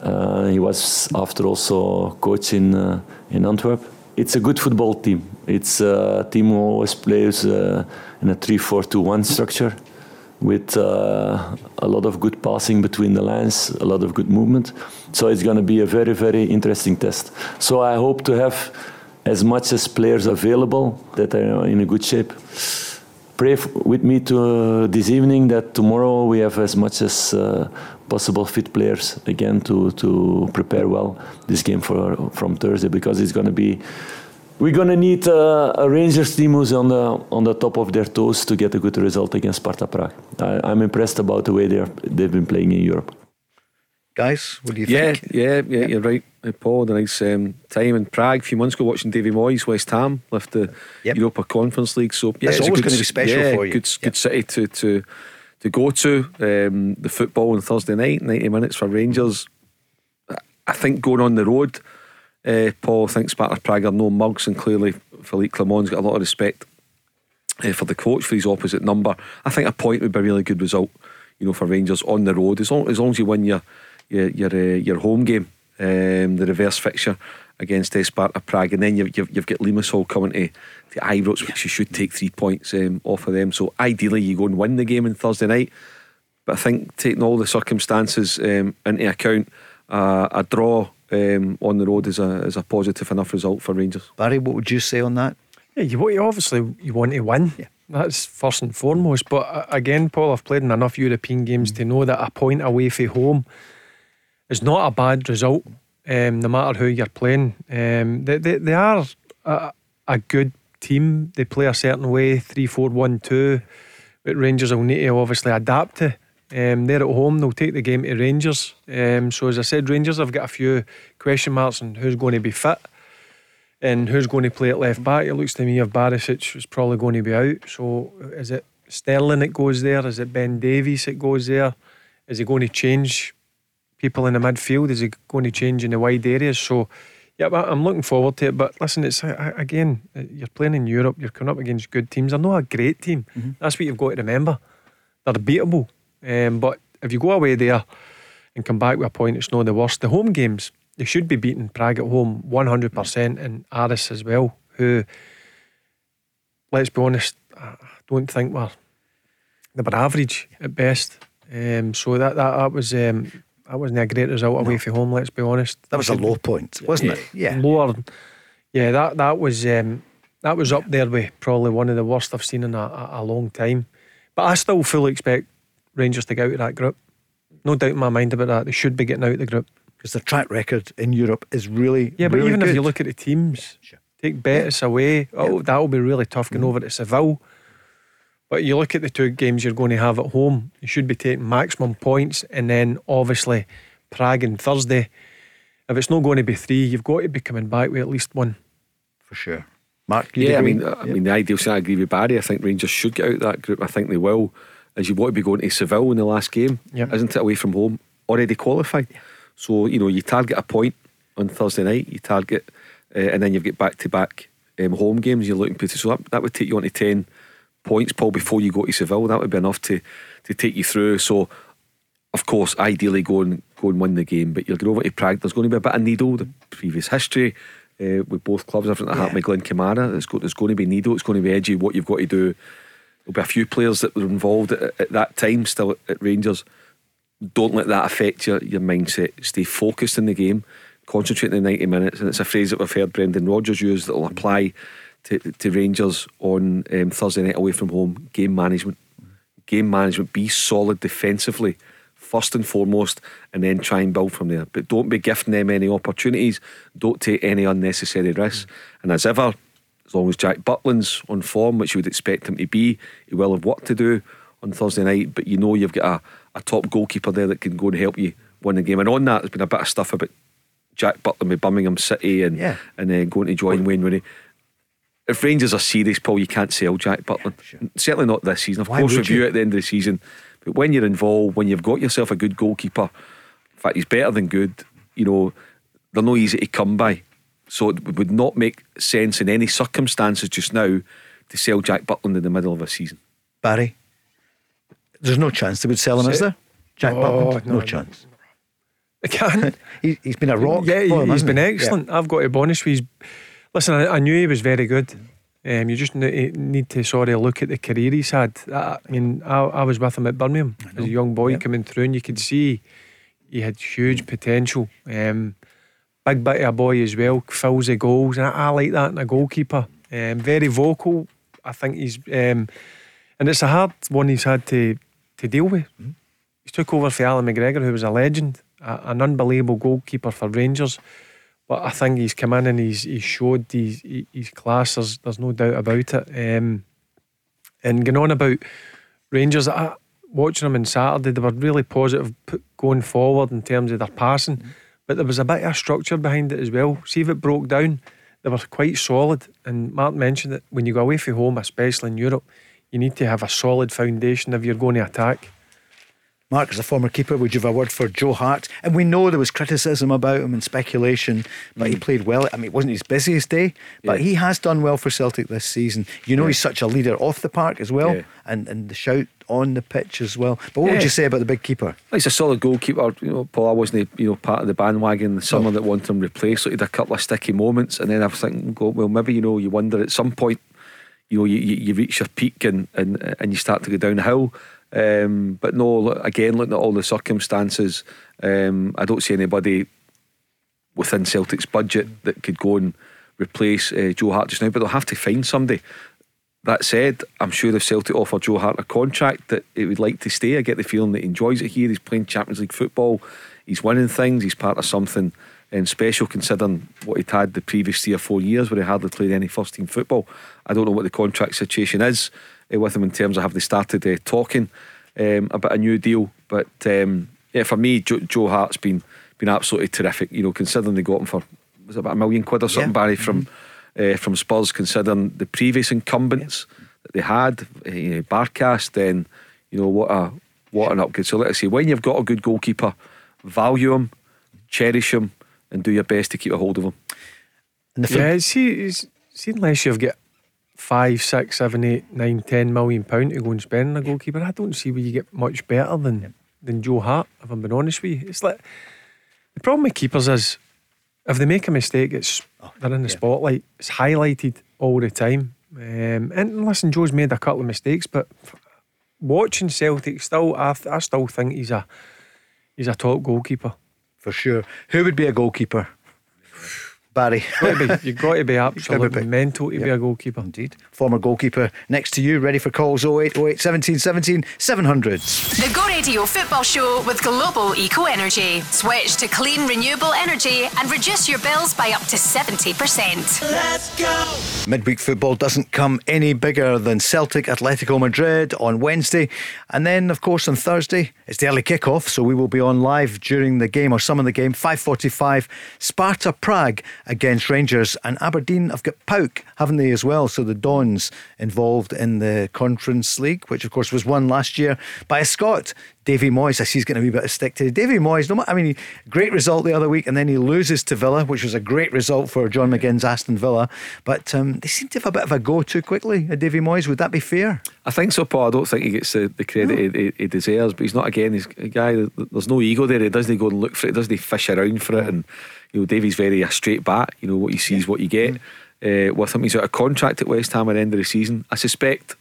Uh, he was after also coach in uh, in Antwerp. It's a good football team. It's a team who always plays uh, in a 3-4-2-1 structure with uh, a lot of good passing between the lines, a lot of good movement. So it's going to be a very very interesting test. So I hope to have as much as players available that are in a good shape pray with me to uh, this evening that tomorrow we have as much as uh, possible fit players again to to prepare well this game for from Thursday because it's going to be we're going to need uh, a Rangers team who's on the on the top of their toes to get a good result against Sparta Prague. I, I'm impressed about the way they are, they've been playing in Europe guys? What do you yeah, think? Yeah, yeah, you're right. Paul, the nice um, time in Prague a few months ago watching Davy Moyes, West Ham left the yep. Europa Conference League. So yeah, it's, it's always going to be special yeah, for you. Good, yep. good city to to to go to. Um, the football on Thursday night, ninety minutes for Rangers. I think going on the road, uh, Paul thinks Sparta Prague are no mugs, and clearly Philippe Clement's got a lot of respect uh, for the coach for his opposite number. I think a point would be a really good result, you know, for Rangers on the road as long as long as you win your your your, uh, your home game, um, the reverse fixture against uh, Sparta Prague, and then you've, you've, you've got Limassol coming to, to Ibrox, which you should take three points um, off of them. So ideally, you go and win the game on Thursday night. But I think taking all the circumstances um, into account, uh, a draw um, on the road is a is a positive enough result for Rangers. Barry, what would you say on that? Yeah, you, you obviously you want to win. Yeah. That's first and foremost. But uh, again, Paul, I've played in enough European games mm. to know that a point away from home is not a bad result, um, no matter who you're playing. Um, they, they, they are a, a, good team. They play a certain way, 3 4 1 2. But Rangers will need to obviously adapt to. Um, they're at home, they'll take the game to Rangers. Um, so, as I said, Rangers have got a few question marks on who's going to be fit and who's going to play at left back. It looks to me if Barisic is probably going to be out. So, is it Sterling that goes there? Is it Ben Davies that goes there? Is he going to change people in the midfield? Is he going to change in the wide areas? So Yeah, but I'm looking forward to it. But listen, it's again, you're playing in Europe. You're coming up against good teams. They're not a great team. Mm-hmm. That's what you've got to remember. They're beatable. Um, but if you go away there and come back with a point, it's not the worst. The home games, they should be beating Prague at home 100% and Aris as well, who, let's be honest, I don't think we're, they were average at best. Um, so that, that, that was. Um, that wasn't a great result away no. from home. Let's be honest. That was a low point, wasn't it? Yeah, lower. Yeah, that that was um, that was up there with probably one of the worst I've seen in a, a, long time. But I still fully expect Rangers to get out of that group. No doubt in my mind about that. They should be getting out of the group because the track record in Europe is really yeah. But really even good. if you look at the teams, sure. take Betis yeah. away, oh, yeah. that will be really tough going mm. over to Seville. But you look at the two games you're going to have at home, you should be taking maximum points, and then obviously Prague and Thursday. If it's not going to be three, you've got to be coming back with at least one. For sure. Mark, yeah, I mean, I mean, the ideal scenario, I agree with Barry. I think Rangers should get out of that group. I think they will, as you want to be going to Seville in the last game, yep. isn't it? Away from home, already qualified. So you know, you target a point on Thursday night. You target, uh, and then you've got back to back home games. You're looking to so that, that would take you on to ten points, Paul, before you go to Seville. That would be enough to to take you through. So, of course, ideally go and go and win the game, but you'll go over to Prague. There's going to be a bit of needle, the previous history uh, with both clubs. I think yeah. Glenn Kamara. There's, there's going to be needle. It's going to be edgy. What you've got to do. There'll be a few players that were involved at, at that time still at, at Rangers. Don't let that affect your, your mindset. Stay focused in the game. Concentrate in the 90 minutes. And it's a phrase that we've heard Brendan Rodgers use that will apply to, to Rangers on um, Thursday night away from home. Game management, game management. Be solid defensively first and foremost, and then try and build from there. But don't be gifting them any opportunities. Don't take any unnecessary risks. And as ever, as long as Jack Butland's on form, which you would expect him to be, he will have work to do on Thursday night. But you know you've got a, a top goalkeeper there that can go and help you win the game. And on that, there's been a bit of stuff about Jack Butland with Birmingham City and yeah. and then uh, going to join Wayne Rooney if Rangers are serious, Paul, you can't sell Jack Butland. Yeah, sure. Certainly not this season. Of Why course, review you? at the end of the season. But when you're involved, when you've got yourself a good goalkeeper, in fact, he's better than good. You know, they're not easy to come by. So it would not make sense in any circumstances just now to sell Jack Butland in the middle of a season. Barry, there's no chance they would sell him, is there? Jack oh, Butland, no, no chance. I can't. he, has been a rock. Yeah, he, has been excellent. Yeah. I've got to be honest with you. Listen, I, I knew he was very good. Um, you just need to sorry look at the career he's had. I, I mean, I, I, was with him at Birmingham as a young boy coming through, and you could see he had huge potential. Um, big bit of a boy as well, fills the goals, and I, I like that in a goalkeeper. Um, very vocal. I think he's, um, and it's a hard one he's had to to deal with. Mm-hmm. He took over for Allan McGregor, who was a legend, a, an unbelievable goalkeeper for Rangers. But I think he's come in and he's he's showed his his class. There's there's no doubt about it. Um, and going on about Rangers, I, watching them on Saturday, they were really positive going forward in terms of their passing, mm-hmm. but there was a bit of structure behind it as well. See if it broke down, they were quite solid. And Mark mentioned that when you go away from home, especially in Europe, you need to have a solid foundation if you're going to attack. Mark, as a former keeper, would you have a word for Joe Hart? And we know there was criticism about him and speculation, but mm. he played well. I mean, it wasn't his busiest day, but yeah. he has done well for Celtic this season. You know, yeah. he's such a leader off the park as well, yeah. and, and the shout on the pitch as well. But what would you say about the big keeper? He's a solid goalkeeper. You know, Paul, I wasn't you know part of the bandwagon the summer oh. that wanted him replaced. So he had a couple of sticky moments, and then I was thinking, well, maybe you know, you wonder at some point, you know, you, you reach your peak and, and and you start to go downhill. Um, but no, again, looking at all the circumstances, um, I don't see anybody within Celtic's budget that could go and replace uh, Joe Hart just now. But they'll have to find somebody. That said, I'm sure if Celtic offer Joe Hart a contract that he would like to stay, I get the feeling that he enjoys it here. He's playing Champions League football, he's winning things, he's part of something um, special considering what he'd had the previous three or four years where he hardly played any first team football. I don't know what the contract situation is with him in terms of have they started uh, talking um, about a new deal. But um, yeah, for me, Joe, Joe, Hart's been been absolutely terrific. You know, considering they got him for was it about a million quid or something, yeah. Barry from mm-hmm. uh, from Spurs. Considering the previous incumbents yeah. that they had, uh, Barkas, then you know what a what an upgrade. So let's see when you've got a good goalkeeper, value him, cherish him, and do your best to keep a hold of him. And the foot- Yeah, see, see, unless you've got five, six, seven, eight, nine, ten million pound to go and spend on a goalkeeper, I don't see where you get much better than than Joe Hart. If I'm being honest with you, it's like the problem with keepers is if they make a mistake, it's they're in the yeah. spotlight. It's highlighted all the time. Um, and listen, Joe's made a couple of mistakes, but watching Celtic, still, I, I still think he's a he's a top goalkeeper. for sure. Who would be a goalkeeper? Barry. Got to be, you've got to be absolutely be. mental to be a goalkeeper. Indeed. Former goalkeeper next to you, ready for calls 08 08 17 17 700. The Go Radio Football Show with Global Eco Energy. Switch to clean, renewable energy and reduce your bills by up to 70%. Let's go! Midweek football doesn't come any bigger than Celtic Atletico Madrid on Wednesday. And then, of course, on Thursday, it's the early kickoff, so we will be on live during the game or some of the game. 5.45, Sparta Prague against Rangers. And Aberdeen have got PAOK, haven't they, as well? So the Dons involved in the Conference League, which, of course, was won last year by a Scot. Davy Moyes, I see he's getting a wee bit of stick to Davy Moyes. No, I mean, great result the other week, and then he loses to Villa, which was a great result for John McGinn's Aston Villa. But um, they seem to have a bit of a go too quickly. Uh, Davy Moyes, would that be fair? I think so, Paul. I don't think he gets the, the credit he, he, he deserves, but he's not again. He's a guy. There's no ego there. He doesn't go and look for it. Doesn't he fish around for it? And you know, Davey's very a straight bat. You know what you see is what you get. Uh, with him, he's out of contract at West Ham at the end of the season. I suspect that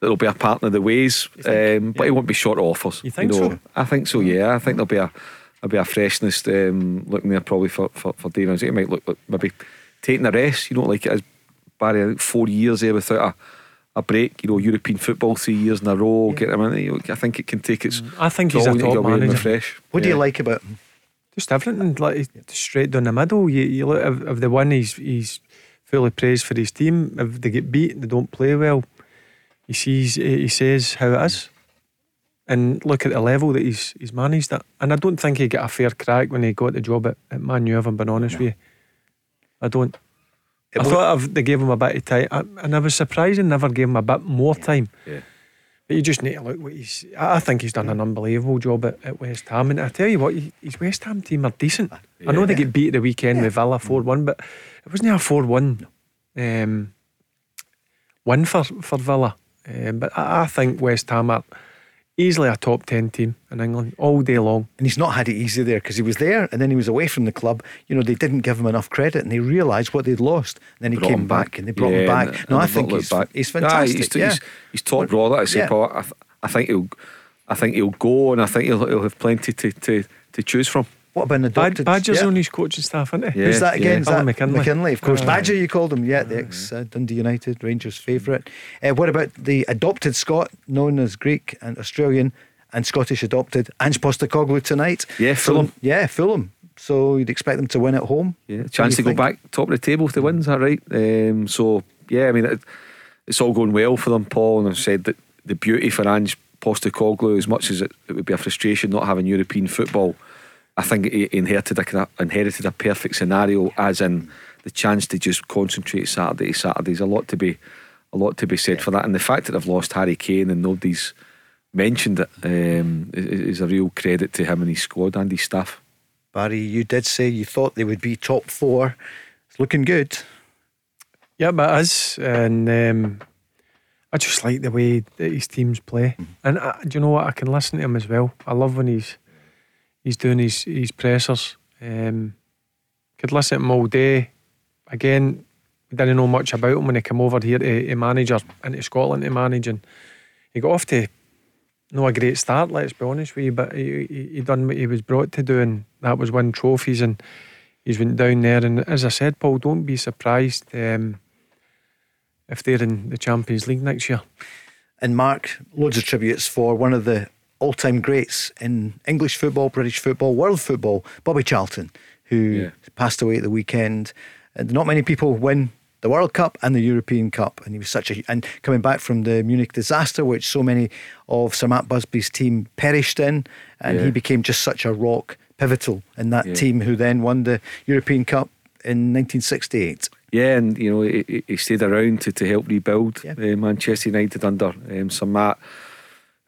there'll be a partner the ways, um, but he won't be short of offers. You think know. so? I think so. Yeah, I think there'll be a there'll be a freshness um, looking there probably for for, for David. It might look like maybe taking a rest. You don't like it as Barry. I think four years there without a. A break, you know, European football three years in a row. Get him in. you I think it can take its. I think he's a top get manager. refresh. What do you like about him? Just everything, like straight down the middle. You, you look if, if they win, he's he's fully praised for his team. If they get beat, they don't play well. He sees, he says how it is, and look at the level that he's he's managed it. And I don't think he got a fair crack when he got the job at, at Man U. If I'm being honest with you, I don't. It I thought if they gave him a bit of time, I- and I was surprised they never gave him a bit more time. Yeah. You just need to look what he's. I I think he's done an unbelievable job at, at West Ham, and I tell you what, his West Ham team are decent. I know they get beat the weekend with Villa four one, but it wasn't a four one um, win for for Villa. Um, but I, I think West Ham are easily a top ten team in England all day long. And he's not had it easy there because he was there and then he was away from the club. You know, they didn't give him enough credit and they realised what they'd lost. And then he Brought came him back. and they brought him back. and- no, and I think he's, back. he's Aye, fantastic. he's, yeah. he's, he's top draw. Like I say, Yeah. Paul. I, th- I think he'll. I think he'll go, and I think he'll, he'll have plenty to, to, to choose from. What about an Bad, adopted? Badger's yeah. on his coaching staff, isn't he? Yeah. Who's that again? Is Alan that McKinley. Of course. Aye. Badger, you called him. Yeah, the ex uh, Dundee United, Rangers favourite. Uh, what about the adopted Scot, known as Greek and Australian and Scottish adopted, Ange Postecoglou tonight? Yeah, Fulham. Yeah, Fulham. So you'd expect them to win at home? Yeah, What chance you to go think? back top of the table if they win. Is that right? Um, so yeah, I mean it, it's all going well for them, Paul. And I've said that the beauty for Ange Postecoglou, as much as it, it would be a frustration not having European football, I think he inherited a kind of- inherited a perfect scenario, as in the chance to just concentrate Saturday Saturday's a lot to be a lot to be said for that, and the fact that they've lost Harry Kane and nobody's mentioned it um, is, is a real credit to him and his squad and his staff. Barry, you did say you thought they would be top four. It's looking good. Yeah, but it is, and um, I just like the way that his teams play. And uh, do you know what? I can listen to him as well. I love when he's he's doing his his pressers. Um, could listen to him all day. Again, we didn't know much about him when he came over here to, to manage or into Scotland to manage, and he got off to no a great start. Let's be honest with you, but he, he, he done what he was brought to do, and that was win trophies. And he's went down there, and as I said, Paul, don't be surprised. Um, if they're in the Champions League next year. And Mark, loads of tributes for one of the all time greats in English football, British football, world football, Bobby Charlton, who Yeah. passed away at the weekend. And not many people win the World Cup and the European Cup. And he was such a. And coming back from the Munich disaster, which so many of Sir Matt Busby's team perished in, and Yeah. he became just such a rock pivotal in that Yeah. team who then won the European Cup in 1968. Yeah, and you know he, he- stayed around to, to help rebuild Yeah. uh, Manchester United under um, Sir Matt.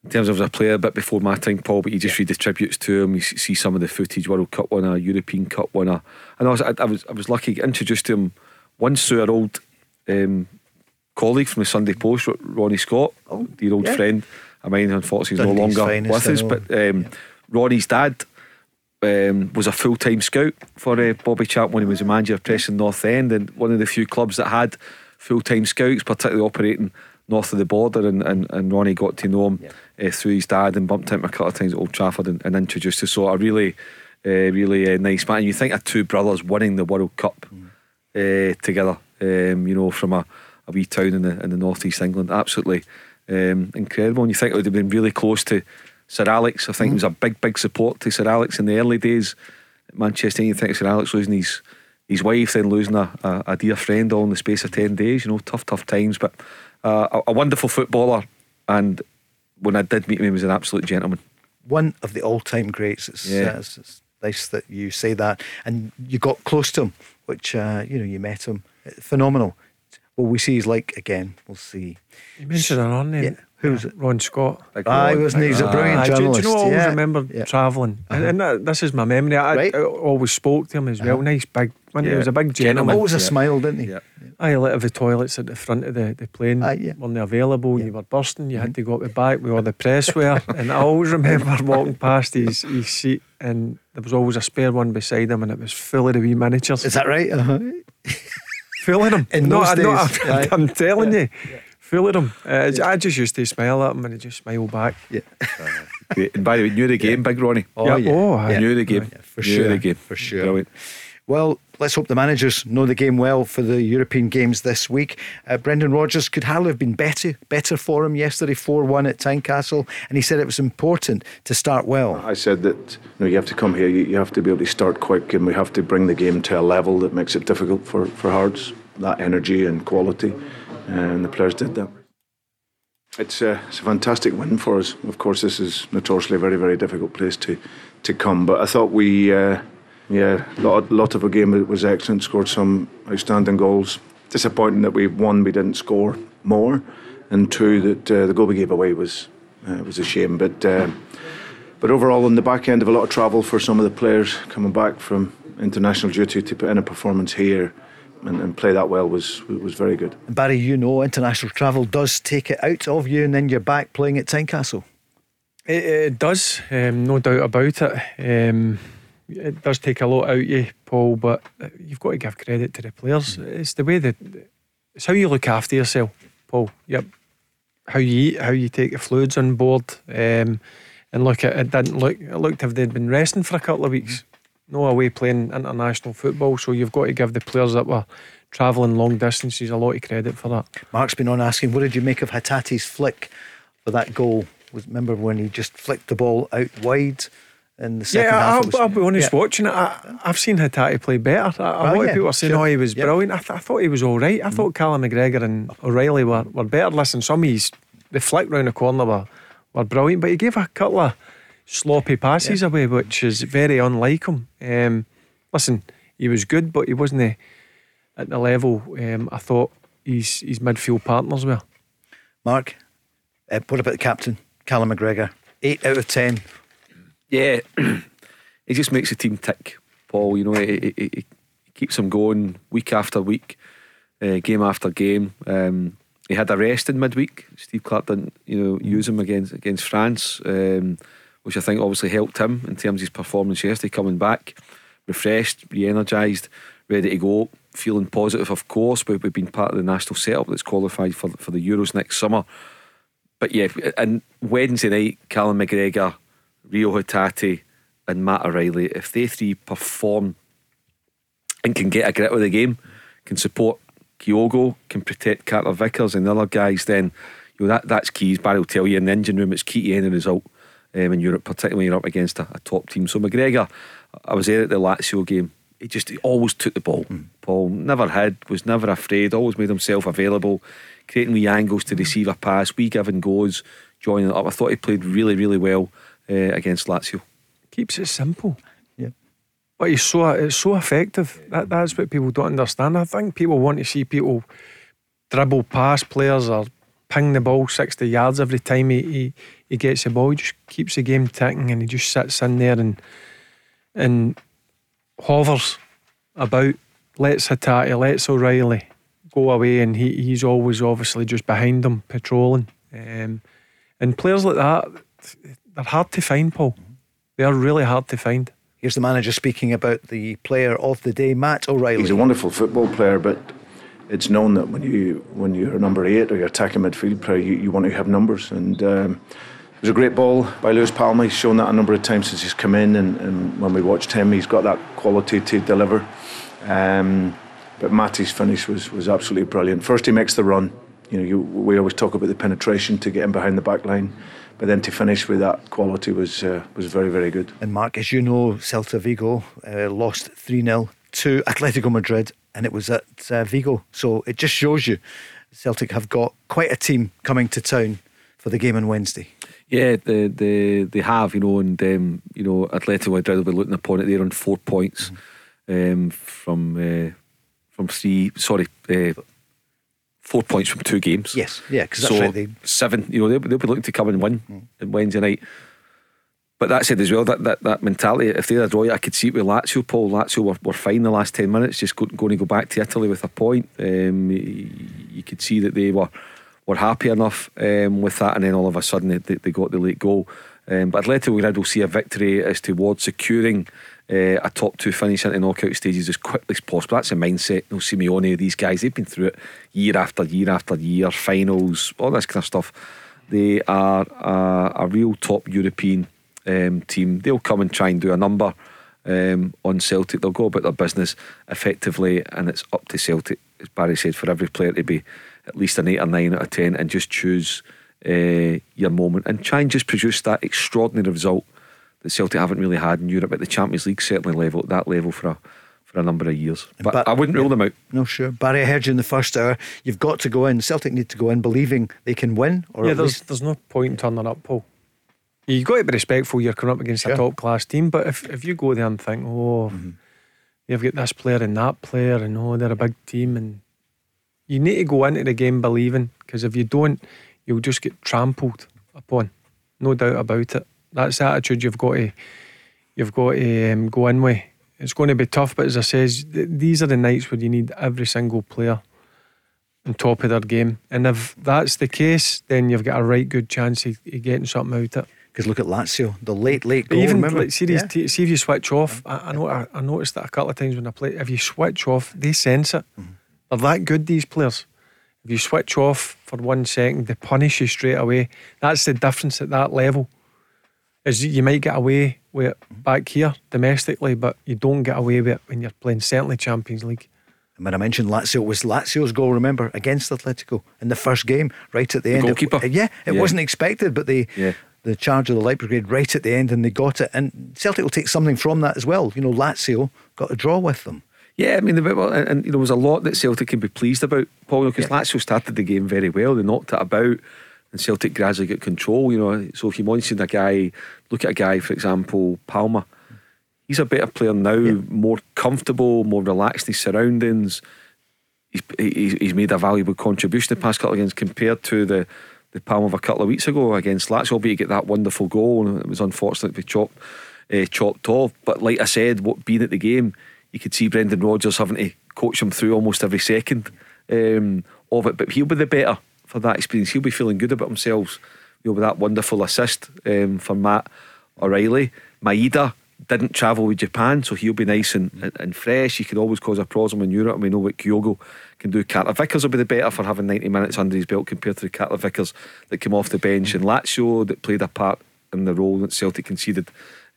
In terms of as a player a bit before my time, Paul, but you just read the tributes to him. You see some of the footage, World Cup winner, European Cup winner, and I was I, I was I was lucky introduced to him once through our old um, colleague from the Sunday Post, Ronnie Scott, oh, dear old yeah. friend of mine. Unfortunately, he's no longer with us, but um, yeah. Ronnie's dad. Um, was a full time scout for uh, Bobby Charlton when he was a manager of Preston North End, and one of the few clubs that had full time scouts, particularly operating north of the border. And, and, and Ronnie got to know him yeah. uh, through his dad and bumped into him a couple of times at Old Trafford and, and introduced us. So a really, uh, really uh, nice man. You think of two brothers winning the World Cup mm. together, um, you know, from a, a wee town in the in the northeast England. Absolutely um, incredible. And you think it would have been really close to Sir Alex. I think mm. he was a big, big support to Sir Alex in the early days at Manchester. You think Sir Alex losing his his wife, then losing a, a, a, dear friend all in the space of 10 days. You know, tough, tough times. But uh, a, a, wonderful footballer. And when I did meet him, he was an absolute gentleman. One of the all time greats. It's, yeah. Uh, it's, it's, nice that you say that. And you got close to him, which, uh, you know, you met him. Phenomenal. Will we see he's like again? We'll see. You mentioned it on there. Yeah. Who's it? Ron Scott. Ah, he wasn't. he? He's a brilliant uh, journalist. Do, do, you know? I always yeah. remember yeah. travelling, uh-huh. and, and that, this is my memory. I, right. I, always spoke to him as well. Uh-huh. Nice, big. Yeah. He was a big gentleman. Always a smile, didn't he? Yeah. I let the toilets at the front of the, the plane uh, yeah. weren't available. You were bursting. You had to go up the back with all the press wear. and I always remember walking past his, his seat, and there was always a spare one beside him, and it was full of the wee miniatures. Is that right? Uh-huh. full of them. In no, those days, I, am telling you full of them. Uh, yeah. I just used to smile at them and I just smile back. Yeah. and by the way, you knew the game, yeah. Big Ronnie. Oh, yeah. Oh, I knew the game. Oh, for knew sure. the game. For sure. Brilliant. Well, let's hope the managers know the game well for the European games this week. Uh, Brendan Rodgers could hardly have been better better for him yesterday, 4 1 at Tynecastle, and he said it was important to start well. I said that you, know, you have to come here, you, you have to be able to start quick, and we have to bring the game to a level that makes it difficult for, for Hearts, that energy and quality and the players did that. It's a, it's a fantastic win for us. Of course, this is notoriously a very, very difficult place to, to come. But I thought we, uh, yeah, a lot, lot of our game was excellent. Scored some outstanding goals. Disappointing that we one we didn't score more, and two that uh, the goal we gave away was uh, was a shame. But uh, but overall, on the back end of a lot of travel for some of the players coming back from international duty to put in a performance here and, and, play that well was was very good. Barry, you know, international travel does take it out of you, and then you're back playing at Tynecastle. It, it does, um, no doubt about it. Um, it does take a lot out of you, Paul, but you've got to give credit to the players. It's the way that it's how you look after yourself, Paul. Yep, how you eat, how you take the fluids on board. Um, and look, it, it didn't look. It looked as if they'd been resting for a couple of weeks no away playing international football. So you've got to give the players that were travelling long distances a lot of credit for that. Mark's been on asking, what did you make of Hatate's flick for that goal? Remember when he just flicked the ball out wide? In the second yeah, half, I'll, I'll, be honest. Yeah. Watching it, I, have seen Hatate play better. A, a oh, lot yeah, of people are saying, sure. "Oh, he was yep. brilliant." I, th- I, thought he was all right. I mm. thought Callum McGregor and O'Riley were, were better. Listen, some of his the flick round the corner were, were brilliant, but he gave a couple of sloppy passes yeah. away, which is very unlike him. Um, listen, he was good, but he wasn't at the level um, I thought his his midfield partners were. Mark, uh, what about the captain, Callum McGregor? Eight out of ten. Yeah, he just makes the team tick, Paul. You know, he, he, he keeps them going week after week, uh, game after game. Um, he had a rest in midweek. Steve Clarke didn't, you know, use him against against France. Um, which I think obviously helped him in terms of his performance yesterday, coming back refreshed, re energised, ready to go, feeling positive, of course. But we've been part of the national setup that's qualified for, for the Euros next summer. But yeah, and Wednesday night, Callum McGregor, Reo Hatate, and Matt O'Riley, if they three perform and can get a grip of the game, can support Kyogo, can protect Carter Vickers and the other guys, then you know that that's key. As Barry will tell you in the engine room, it's key to any result um, in Europe, particularly when you're up against a, a, top team. So McGregor, I was there at the Lazio game. He just he always took the ball. Mm. Paul never hid, was never afraid, always made himself available, creating wee angles to receive a pass, wee give and goes, joining it up. I thought he played really, really well uh, against Lazio. Keeps it simple. Yeah. But he's so it's so effective. That, that's what people don't understand. I think people want to see people dribble past players or ping the ball 60 yards every time he, he, he gets the ball. He just keeps the game ticking and he just sits in there and and hovers about, Let's lets Hatate, lets O'Riley go away, and he, he's always obviously just behind them, patrolling. Um, and players like that, they're hard to find, Paul. They are really hard to find. Here's the manager speaking about the player of the day, Matt O'Riley. He's a wonderful football player, but it's known that when you when you're number eight or you're attacking midfield player, you, you want to have numbers. And um, it was a great ball by Luis Palma. He's shown that a number of times since he's come in, and, and when we watched him, he's got that quality to deliver. Um, but Matty's finish was was absolutely brilliant. First, he makes the run. You know, you, we always talk about the penetration to get him behind the back line. But then to finish with that quality was uh, was very very good. And Mark, as you know, Celta Vigo uh, lost three 0 to Atletico Madrid, and it was at uh, Vigo. So it just shows you Celtic have got quite a team coming to town for the game on Wednesday. Yeah, they they, they have, you know, and um, you know, Atletico Madrid will be looking upon it. They're on four points mm-hmm. um, from uh, from three. Sorry, uh, four points from two games. Yes, yeah, because so right, they... seven. You know, they'll, they'll, be looking to come and win mm. on Wednesday night. But that said as well, that, that, that mentality, if they're a draw, I could see it with Lazio, Paul. Lazio were, were fine the last 10 minutes, just go, going to go back to Italy with a point. Um, you, you could see that they were were happy enough um, with that, and then all of a sudden they, they got the late goal. Um, but Atletico Madrid will see a victory as towards securing uh, a top two finish into knockout stages as quickly as possible. That's a mindset. No Simeone, these guys, they've been through it year after year after year, finals, all this kind of stuff. They are a, a real top European um, team. They'll come and try and do a number um, on Celtic. They'll go about their business effectively, and it's up to Celtic, as Barry said, for every player to be at least an eight or nine out of ten and just choose uh, your moment and try and just produce that extraordinary result that Celtic haven't really had in Europe at the Champions League certainly level at that level for a for a number of years. But, but I wouldn't rule them out. No, sure. Barry, I heard you in the first hour. You've got to go in. Celtic need to go in believing they can win. Or yeah, there's least... there's no point in turning up, Paul. You've got to be respectful. You're coming up against a top class team, but if if you go there and think, oh, mm-hmm. you've got this player and that player, and oh, they're a big team, and you need to go into the game believing, because if you don't, you'll just get trampled upon. No doubt about it. That's the attitude you've got to you've got to um, go in with. It's going to be tough, but as I says, th- these are the nights where you need every single player on top of their game. And if that's the case, then you've got a right good chance of, of getting something out of it. Because look at Lazio, the late, late goal. Even remember? like, see, yeah. t- see if you switch off. I, I know. I, I, noticed that a couple of times when I play. If you switch off, they sense it. Mm-hmm. They're that good. These players. If you switch off for one second, they punish you straight away. That's the difference at that level. Is you might get away with it back here domestically, but you don't get away with it when you're playing certainly Champions League. And when I mentioned Lazio, it was Lazio's goal, remember, against Atletico in the first game, right at the, the end. Goalkeeper. It, yeah, it yeah. wasn't expected, but they yeah the charge of the Light Brigade right at the end and they got it. And Celtic will take something from that as well. You know, Lazio got a draw with them. Yeah, I mean, the, and, and you know, there was a lot that Celtic can be pleased about, Paul, because yeah. Lazio started the game very well. They knocked it about, and Celtic gradually get control. You know, so if you mention a guy, look at a guy, for example, Palma. He's a better player now, yeah. more comfortable, more relaxed in his surroundings. He's, he's, he's made a valuable contribution the past couple of games compared to the the palm of a couple of weeks ago against Lazio, albeit get that wonderful goal. And it was unfortunate to be chopped, uh, chopped off. But like I said, what being at the game, you could see Brendan Rodgers having to coach him through almost every second um, of it. But he'll be the better for that experience. He'll be feeling good about himself. You know, with that wonderful assist um, for Matt O'Riley. Maeda didn't travel with Japan, so he'll be nice and, and, and fresh. He could always cause a problem in Europe. And we know what Kyogo can do. Carter Vickers will be the better for having 90 minutes under his belt compared to the Carter Vickers that came off the bench and Lazio that played a part in the role that Celtic conceded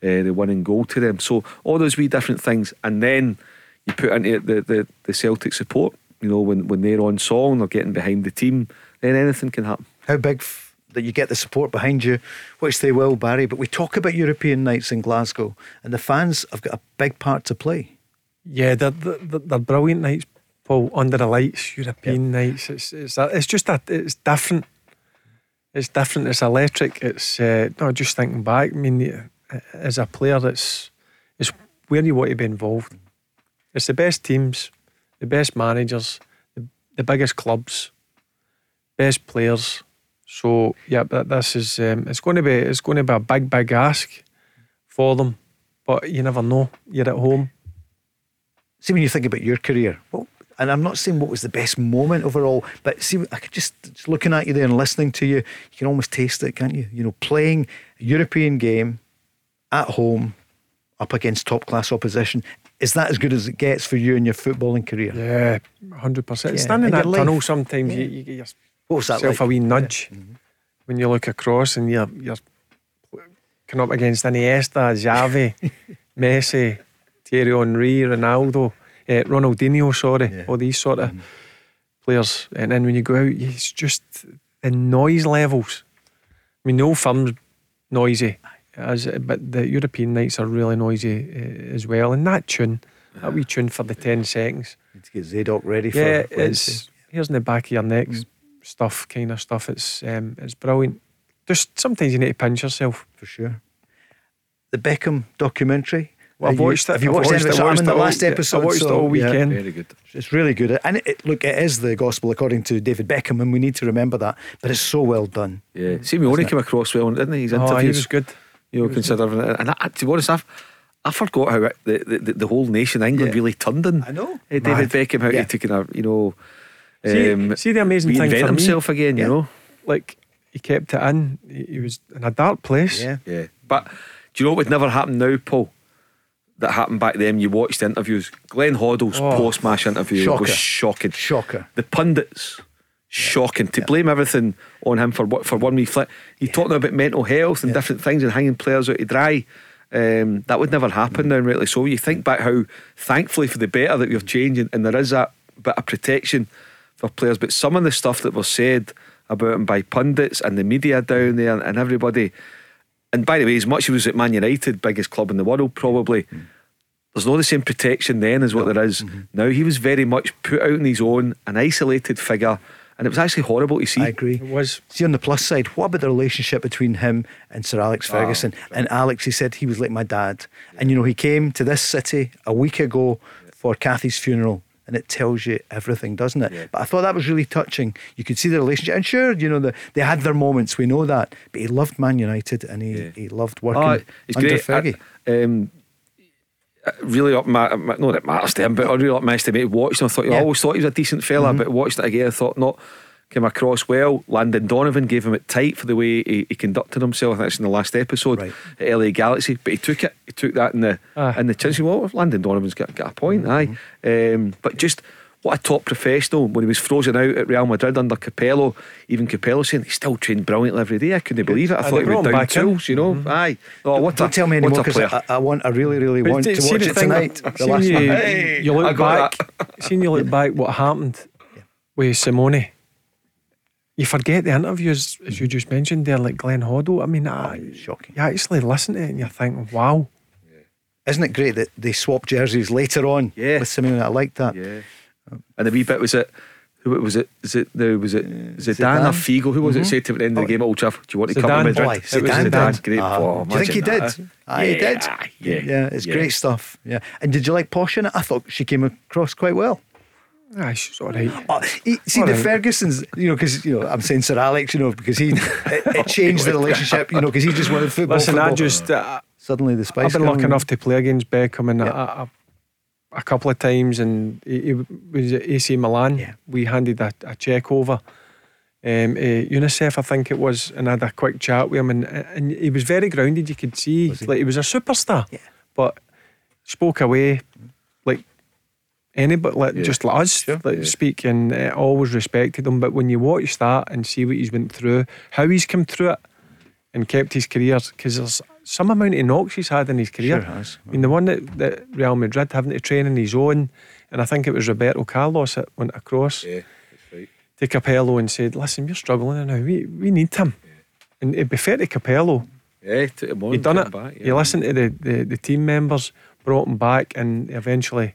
uh, the winning goal to them. So all those wee different things, and then you put into it the, the, the Celtic support. You know, when, when they're on song, they're getting behind the team, then anything can happen. How big f- that you get the support behind you, which they will, Barry. But we talk about European nights in Glasgow, and the fans have got a big part to play. Yeah, they're, they're, they're brilliant nights, Paul, under the lights, European yep. nights. It's it's it's just that it's different. It's different. It's electric. It's uh, no. Just thinking back, I mean, as a player, it's it's where you want to be involved. It's the best teams, the best managers, the, the biggest clubs, best players. So yeah, but this is um, it's going to be it's going to be a big big ask for them, but you never know. You're at home. See, when you think about your career, well, and I'm not saying what was the best moment overall, but see, I could just, just looking at you there and listening to you, you can almost taste it, can't you? You know, playing a European game at home up against top class opposition. Is that as good as it gets for you in your footballing career? Yeah, hundred Yeah, percent. Standing in that tunnel, sometimes Yeah. you, you get What was that yourself like? a wee nudge when you look across and you're you're coming up against Iniesta, Xavi, Messi, Thierry Henry, Ronaldo, eh, Ronaldinho. Sorry, Yeah. all these sort of players. And then when you go out, it's just the noise levels. I mean, old firm's noisy, as but the European nights are really noisy uh, as well. And that tune, that wee tune for the ten seconds. Need to get Zadok ready Yeah, for Wednesday. it's here's in the back of your neck stuff, kind of stuff. It's um, it's brilliant. Just sometimes you need to pinch yourself. for sure. The Beckham documentary. Well, I've Have you- watched it. Have you I've watched, watched it? it, I'm watched in the it all- last yeah, I episode. watched it so, all yeah. weekend. Very good. It's really good. And it, it- look, it is the gospel according to David Beckham, and we need to remember that. But it's so well done. Yeah, Simeone came across well, didn't he? His Oh, he interviews, was good. you know, considering it. And I, to be honest, I've, I forgot how it, the, the the whole nation, England, Yeah. really turned on I know. David Mad. Beckham, how Yeah. he took in a, you know, See, um, see the amazing thing for himself me, again, Yeah. you know. like he kept it in. He, was in a dark place. Yeah. Yeah. But do you know what would never happen now, Paul? That happened back then. You watched the interviews. Glenn Hoddle's Oh. post match interview Shocker. was shocking. Shocker. The pundits, shocking. To blame everything on him for what for one wee flip. You talking about mental health and Yeah. different things and hanging players out to dry. Um, that would never happen now, really. So you think back how, thankfully for the better, that we're changing and there is that bit of protection for players. But some of the stuff that was said about him by pundits and the media down there and everybody. And by the way, as much as he was at Man United, biggest club in the world, probably. Mm-hmm. There's not the same protection then as what there is mm-hmm. now. He was very much put out on his own, an isolated figure, and it was actually horrible to see. I agree. It was. See, on the plus side, what about the relationship between him and Sir Alex ah. Ferguson? and Alex, he said he was like my dad. And, you know, he came to this city a week ago for Kathy's funeral. And it tells you everything, doesn't it? But I thought that was really touching. You could see the relationship. And sure, you know, the, they had their moments, we know that. But he loved Man United and he, Yeah. he loved working Oh, it's under great. Fergie. I- um, really up my, my not that matters to him, but I really up my estimate. Watched him, I thought I always thought he was a decent fella, but watched it again, I thought not came across well. Landon Donovan gave him it tight for the way he, he conducted himself. I think it's in the last episode Right. at LA Galaxy, but he took it. He took that in the Aye. in the chance. Well, Landon Donovan's got, got a point, mm-hmm. aye. Um, but just. What a top professional when he was frozen out at Real Madrid under Capello. Even Capello saying he still trained brilliantly every day. I couldn't believe it. I Aye, thought they he brought was him down back in. tools, you know. Mm-hmm. Aye. Oh, what Don't tell me what anymore because player. I, I want, I really, really But want to watch it thing, tonight. The seeing last you. Hey, you look back, seeing you look back, what happened with Simeone. You forget the interviews, as you just mentioned there, like Glenn Hoddle. I mean, I, Shocking. you actually listen to it and you think, wow. Isn't it great that they swapped jerseys later on Yeah. with Simeone? I like that. Yeah. And the wee bit was it. Who was it? Is it the was it Zidane, Zidane. or Figo? Who was it? Said to at the end of the game at Old Trafford, "Do you want to come to Zidane. Madrid?" Boy, It was Zidane Zidane. did. Great. Ah. Oh, Do you think he did? that. Ah, he did. Yeah, Yeah, it's yeah. great stuff. Yeah. And did you like Posh in it? I thought she came across quite well. Ah, she's all right. Oh, he, see, All the right. Fergusons, you know, because, you know, I'm saying Sir Alex, you know, because he, it, it changed the relationship, you know, because he just wanted football. Listen, I just, uh, Suddenly the spice I've been lucky enough to play against Beckham and Yeah. a, couple of times, and he, was at AC Milan. Yeah. We handed a, a check over. Um, uh, UNICEF, I think it was, and I had a quick chat with him, and and he was very grounded. You could see, he? like he was a superstar, Yeah. but spoke away anybody, like Yeah. just like us, like Yeah. speak, and uh, always respected him. But when you watch that and see what he's went through, how he's come through it, and kept his career, because there's some amount of knocks he's had in his career. Sure has. I mean, the one that, that Real Madrid having to train on his own, and I think it was Roberto Carlos that went across Yeah, right. to Capello and said, "Listen, you're struggling now. We we need him." Yeah. And it'd be fair to Capello. Yeah, took him on. He done it. Back, yeah. You listened to the, the the team members, brought him back, and eventually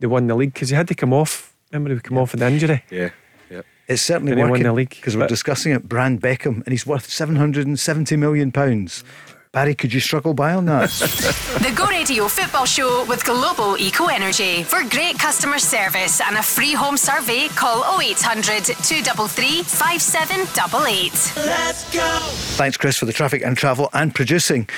they won the league because he had to come off. Remember, he come off with an injury. Yeah, yeah. It's certainly And he won working the league. because we're discussing it. Brand Beckham, and he's worth seven hundred and seventy million pounds. Barry, could you struggle by on that? the Go Radio Football Show with Global Eco Energy. For great customer service and a free home survey, call 0800 233 5788. Let's go! Thanks, Chris, for the traffic and travel and producing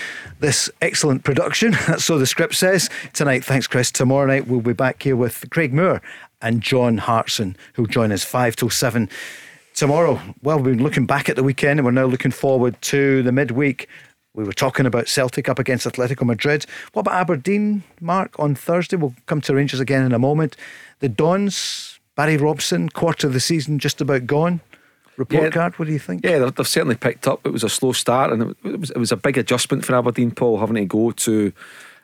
this excellent production. so the script says. Tonight, thanks, Chris. Tomorrow night, we'll be back here with Craig Moore and John Hartson, who'll join us 5 till 7 tomorrow. Well, we've been looking back at the weekend and we're now looking forward to the midweek we were talking about Celtic up against Atletico Madrid. What about Aberdeen, Mark, on Thursday? We'll come to Rangers again in a moment. The Dons, Barry Robson, quarter of the season just about gone. Report yeah, card, what do you think? Yeah, they've, certainly picked up. It was a slow start and it was, it was a big adjustment for Aberdeen, Paul, having to go to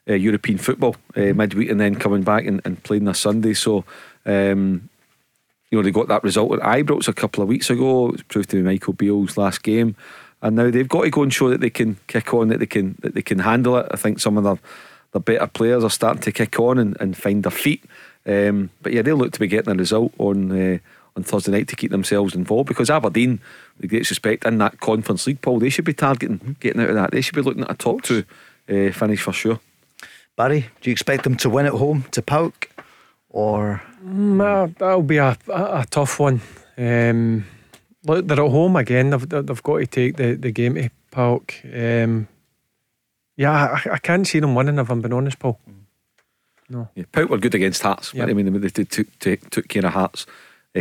uh, European football uh, midweek and then coming back and, and playing a Sunday. So, um, you know, they got that result at Ibrox a couple of weeks ago. It proved to be Michael Beale's last game and now they've got to go and show that they can kick on, that they can that they can handle it. I think some of the the better players are starting to kick on and, and find their feet. Um, but yeah, they look to be getting a result on uh, on Thursday night to keep themselves involved because Aberdeen, with great respect, in that Conference League, Paul, they should be targeting getting out of that. They should be looking at a top two uh, finish for sure. Barry, do you expect them to win at home to PAOK, or mm, that'll be a, a, a tough one. Um, Look, they're at home again. They've, they've got to take the, the game to PAOK. Um, yeah, I, I, can't see them winning if I'm being honest, Paul. No. Yeah, PAOK were good against Hearts. Yep. I mean, they took, took, took care of Hearts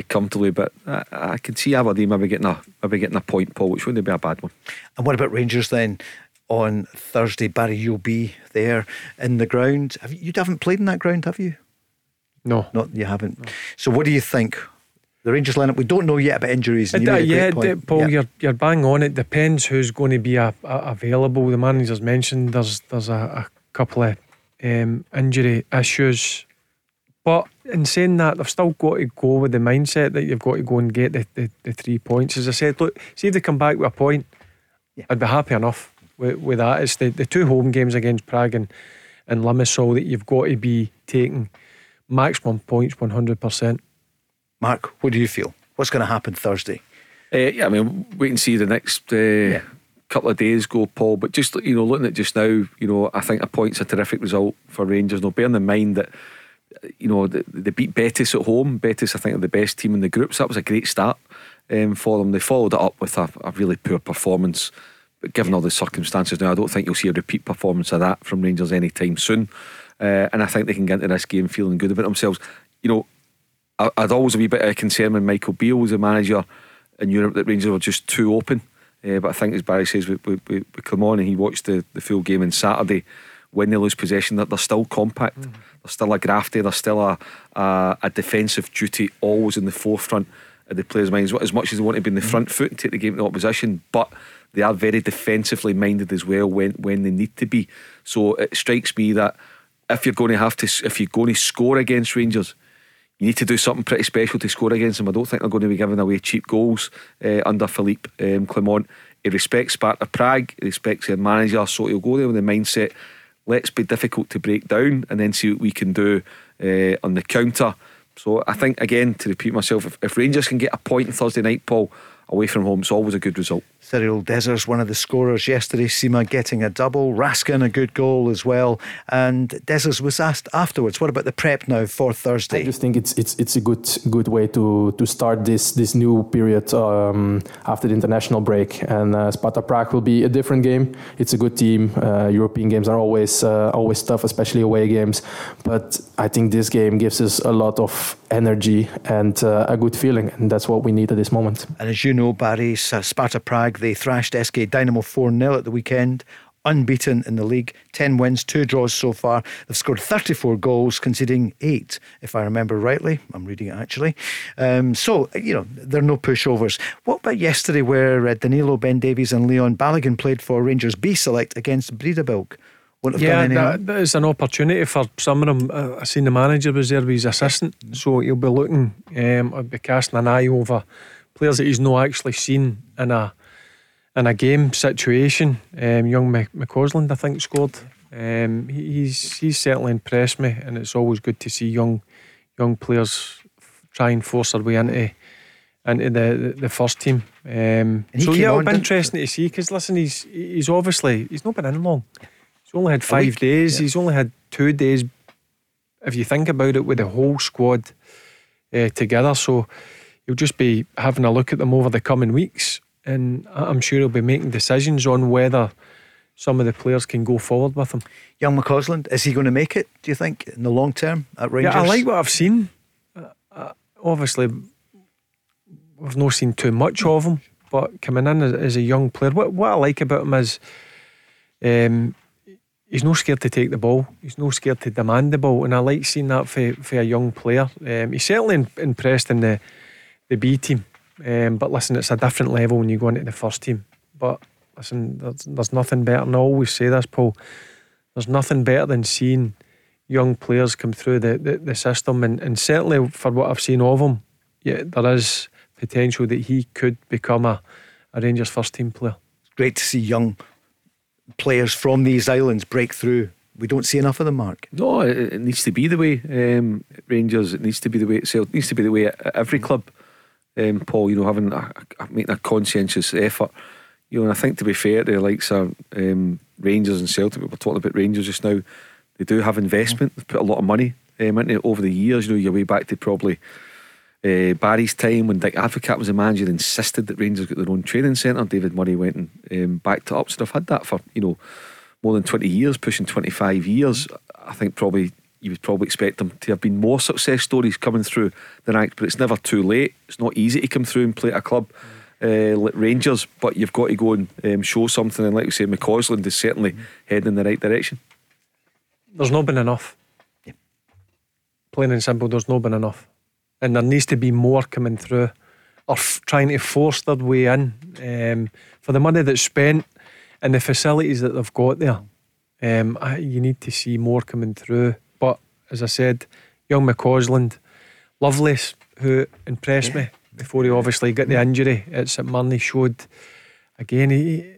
comfortably, but I, I, can see Aberdeen maybe getting a maybe getting a point, Paul, which wouldn't be a bad one. And what about Rangers then? On Thursday, Barry, you'll be there in the ground. Have you, you haven't played in that ground, have you? No, not you haven't. No. So, what do you think? the Rangers lineup. We don't know yet about injuries. Uh, yeah, Paul, yeah. you're you're bang on. It depends who's going to be a, a, available. The managers mentioned there's there's a, a couple of um, injury issues, but in saying that, they've still got to go with the mindset that you've got to go and get the, the, the three points. As I said, look, see if they come back with a point, yeah. I'd be happy enough with, with that. It's the, the two home games against Prague and, and Limassol that you've got to be taking maximum points 100%. Mark, what do you feel? What's going to happen Thursday? Uh, yeah, I mean, wait and see the next uh, yeah. couple of days go, Paul. But just you know, looking at just now, you know, I think a point's a terrific result for Rangers. Now, bearing in mind that you know they, beat Betis at home. Betis, I think, are the best team in the group, so that was a great start um, for them. They followed it up with a, a really poor performance. But given all the circumstances now, I don't think you'll see a repeat performance of that from Rangers anytime soon. Uh, and I think they can get into this game feeling good about themselves. You know, I, would always be a bit of concern when Michael Beale was a manager in Europe that Rangers were just too open. Uh, but I think, as Barry says, we, we, we, come on and he watched the, the full game on Saturday. When they lose possession, that they're still compact. Mm. They're still a grafty. They're still a, a, a defensive duty, always in the forefront of the players' minds. As much as they want to be in the mm. front foot and take the game to the opposition, but they are very defensively minded as well when when they need to be. So it strikes me that if you're going to have to, if you're going to score against Rangers, you need to do something pretty special to score against them. I don't think they're going to be giving away cheap goals uh, under Philippe um, Clement. He respects Sparta Prague, he respects their manager, so he'll go there with the mindset let's be difficult to break down and then see what we can do uh, on the counter. So I think, again, to repeat myself, if, if Rangers can get a point on Thursday night, Paul, away from home, it's always a good result. Cyriel Dessers, one of the scorers yesterday. Sima getting a double. Raskin, a good goal as well. And Dessers was asked afterwards, what about the prep now for Thursday? I just think it's it's it's a good good way to to start this this new period um, after the international break. And uh, Sparta Prague will be a different game. It's a good team. Uh, European games are always uh, always tough, especially away games. But I think this game gives us a lot of energy and uh, a good feeling, and that's what we need at this moment. And as you know, Barry, Sparta Prague they thrashed SK Dynamo 4 0 at the weekend. Unbeaten in the league, 10 wins, 2 draws so far. They've scored 34 goals, conceding 8, if I remember rightly. I'm reading it actually. Um, so, you know, there are no pushovers. What about yesterday, where uh, Danilo Ben Davies and Leon Balogun played for Rangers B Select against Breidablik? yeah, that, that is an opportunity for some of them. Uh, I seen the manager was there with his assistant, so he'll be looking, um, I'll be casting an eye over players that he's not actually seen in a in a game situation. Um, young McCausland, I think, scored. Um, he's he's certainly impressed me, and it's always good to see young young players try and force their way into into the the, first team. Um, so yeah, it'll be interesting to see because listen, he's he's obviously he's not been in long. He's only had five days. Yeah. He's only had two days. If you think about it, with the whole squad uh, together, so he'll just be having a look at them over the coming weeks, and I'm sure he'll be making decisions on whether some of the players can go forward with him. Young McCausland, is he going to make it? Do you think in the long term at Rangers? Yeah, I like what I've seen. Uh, uh, obviously, we've not seen too much of him, but coming in as, as a young player, what what I like about him is, um, he's no scared to take the ball. He's no scared to demand the ball, and I like seeing that for, for a young player. Um, he's certainly impressed in the the B team, um, but listen, it's a different level when you go into the first team. But listen, there's, there's nothing better, and I always say this, Paul. There's nothing better than seeing young players come through the, the, the system, and, and certainly for what I've seen of him, yeah, there is potential that he could become a, a Rangers first team player. It's great to see young players from these islands break through. We don't see enough of them, Mark. No, it, it needs to be the way um, Rangers. It needs to be the way it needs to be the way at every club. Um, Paul, you know, having a, a, making a conscientious effort you know, and I think to be fair the likes of um, Rangers and Celtic, we were talking about Rangers just now, they do have investment. They've put a lot of money um, into it over the years. You know, you're way back to probably uh, Barry's time when Dick Advocaat was a manager, and insisted that Rangers got their own training centre. David Murray went and um, backed it up. So they've had that for, you know, more than 20 years, pushing 25 years. I think probably you would probably expect them to have been more success stories coming through the ranks, but it's never too late. It's not easy to come through and play at a club. Uh, like Rangers, but you've got to go and um, show something. And like we say, McCausland is certainly mm-hmm. heading in the right direction. There's not been enough. Yeah. Plain and simple, there's not been enough. And there needs to be more coming through or f- trying to force their way in um, for the money that's spent and the facilities that they've got there. Um, I, you need to see more coming through. As I said, young McCausland, Lovelace, who impressed yeah. me before he obviously got the injury at St Mirren, showed again he,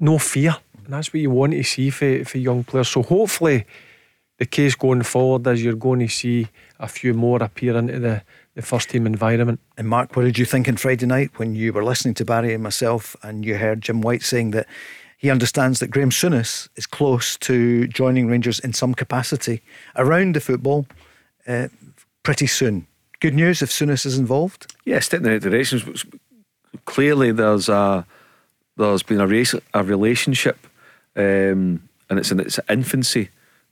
no fear. And that's what you want to see for, for young players. So hopefully the case going forward is you're going to see a few more appear into the, the first team environment. And Mark, what did you think on Friday night when you were listening to Barry and myself and you heard Jim White saying that he understands that Graham Souness is close to joining Rangers in some capacity around the football uh, pretty soon good news if Souness is involved? Yeah, step in the right direction. Clearly, there's a there's been a, race, a relationship, um, and it's in its infancy,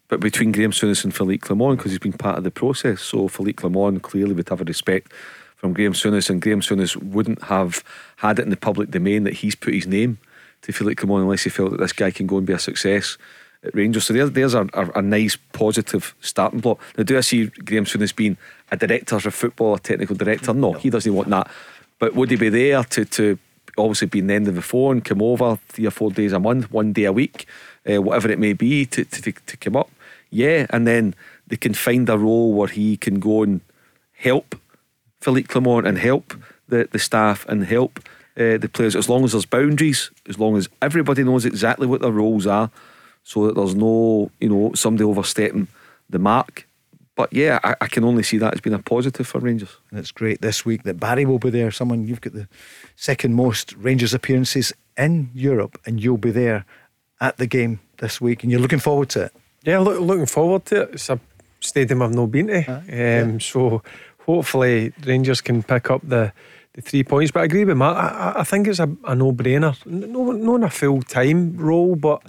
but between Graham Souness and Philippe Clement because he's been part of the process. So Philippe Clement clearly would have a respect from Graham Souness, and Graham Souness wouldn't have had it in the public domain that he's put his name to Philippe Clement unless he felt that this guy can go and be a success at Rangers. So there's, there's a, a, a, nice positive starting block. Now, do I see Graham Souness being a director of football, a technical director? No, he doesn't want that. But would he be there to, to obviously be in the end of the phone, come over three or four days a month, one day a week, uh, whatever it may be, to, to, to come up? Yeah, and then they can find a role where he can go and help Philippe Clement and help the, the staff and help uh, the players as long as there's boundaries, as long as everybody knows exactly what their roles are so that there's no, you know, somebody overstepping the mark. But yeah, I, I, can only see that as being a positive for Rangers. And it's great this week that Barry will be there. Someone you've got the second most Rangers appearances in Europe, and you'll be there at the game this week, and you're looking forward to it. Yeah, look, looking forward to it. It's a stadium I've not been to, uh, um, yeah. so hopefully Rangers can pick up the the three points. But I agree with Matt. I, I think it's a, a no brainer. No, not in a full time role, but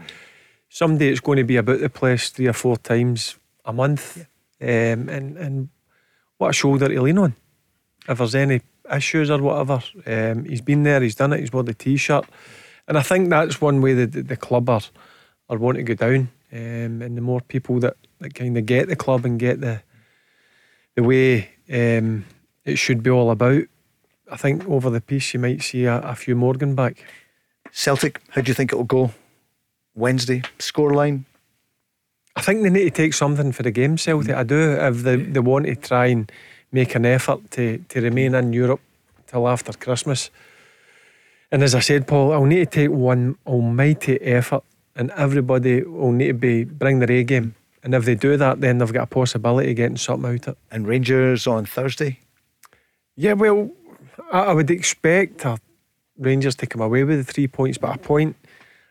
someday it's going to be about the place three or four times a month, yeah. um, and and what a shoulder to lean on. If there's any issues or whatever, um, he's been there, he's done it, he's wore the t-shirt, and I think that's one way that the, the club are are wanting to go down. Um, and the more people that, that kind of get the club and get the the way um, it should be all about, I think over the piece you might see a, a few Morgan back. Celtic, how do you think it'll go? Wednesday scoreline? I think they need to take something for the game, Celtic. I do. If they, they want to try and make an effort to, to remain in Europe till after Christmas. And as I said, Paul, I'll need to take one almighty effort, and everybody will need to be bring their A game. And if they do that, then they've got a possibility of getting something out of it. And Rangers on Thursday? Yeah, well, I, I would expect uh, Rangers to come away with the three points, but a point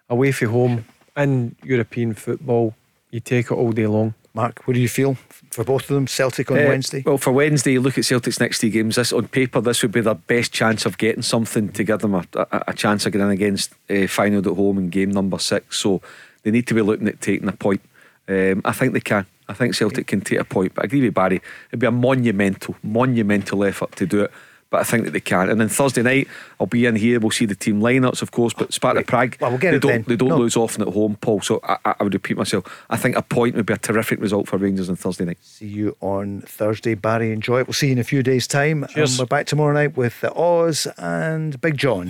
away from home in European football, you take it all day long. Mark, what do you feel for both of them? Celtic on Uh, Wednesday. Well, for Wednesday, look at Celtic's next three games. This on paper, this would be their best chance of getting something to give them a, a, a chance of getting against uh, final at home in game number six. So they need to be looking at taking a point. Um, I think they can. I think Celtic can take a point. But I agree with Barry. It'd be a monumental, monumental effort to do it. But I think that they can. And then Thursday night, I'll be in here. We'll see the team lineups, of course. But Sparta Right. Prague, Well, we'll get they it don't, then. they don't No. lose often at home, Paul. So I, I I would repeat myself. I think a point would be a terrific result for Rangers on Thursday night. See you on Thursday, Barry. Enjoy it. We'll see you in a few days' time. Cheers. And we're back tomorrow night with the Oz and Big John.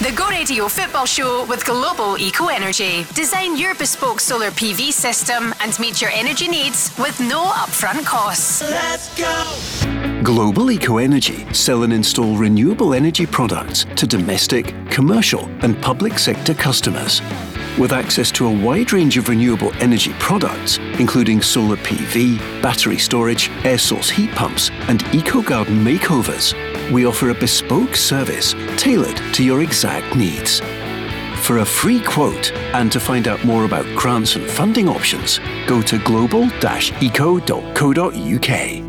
The Go Radio Football Show with Global Eco Energy. Design your bespoke solar PV system and meet your energy needs with no upfront costs. Let's go. Global Eco Energy sell and install renewable energy products to domestic, commercial, and public sector customers. With access to a wide range of renewable energy products, including solar PV, battery storage, air source heat pumps, and eco garden makeovers, we offer a bespoke service tailored to your exact needs. For a free quote and to find out more about grants and funding options, go to global-eco.co.uk.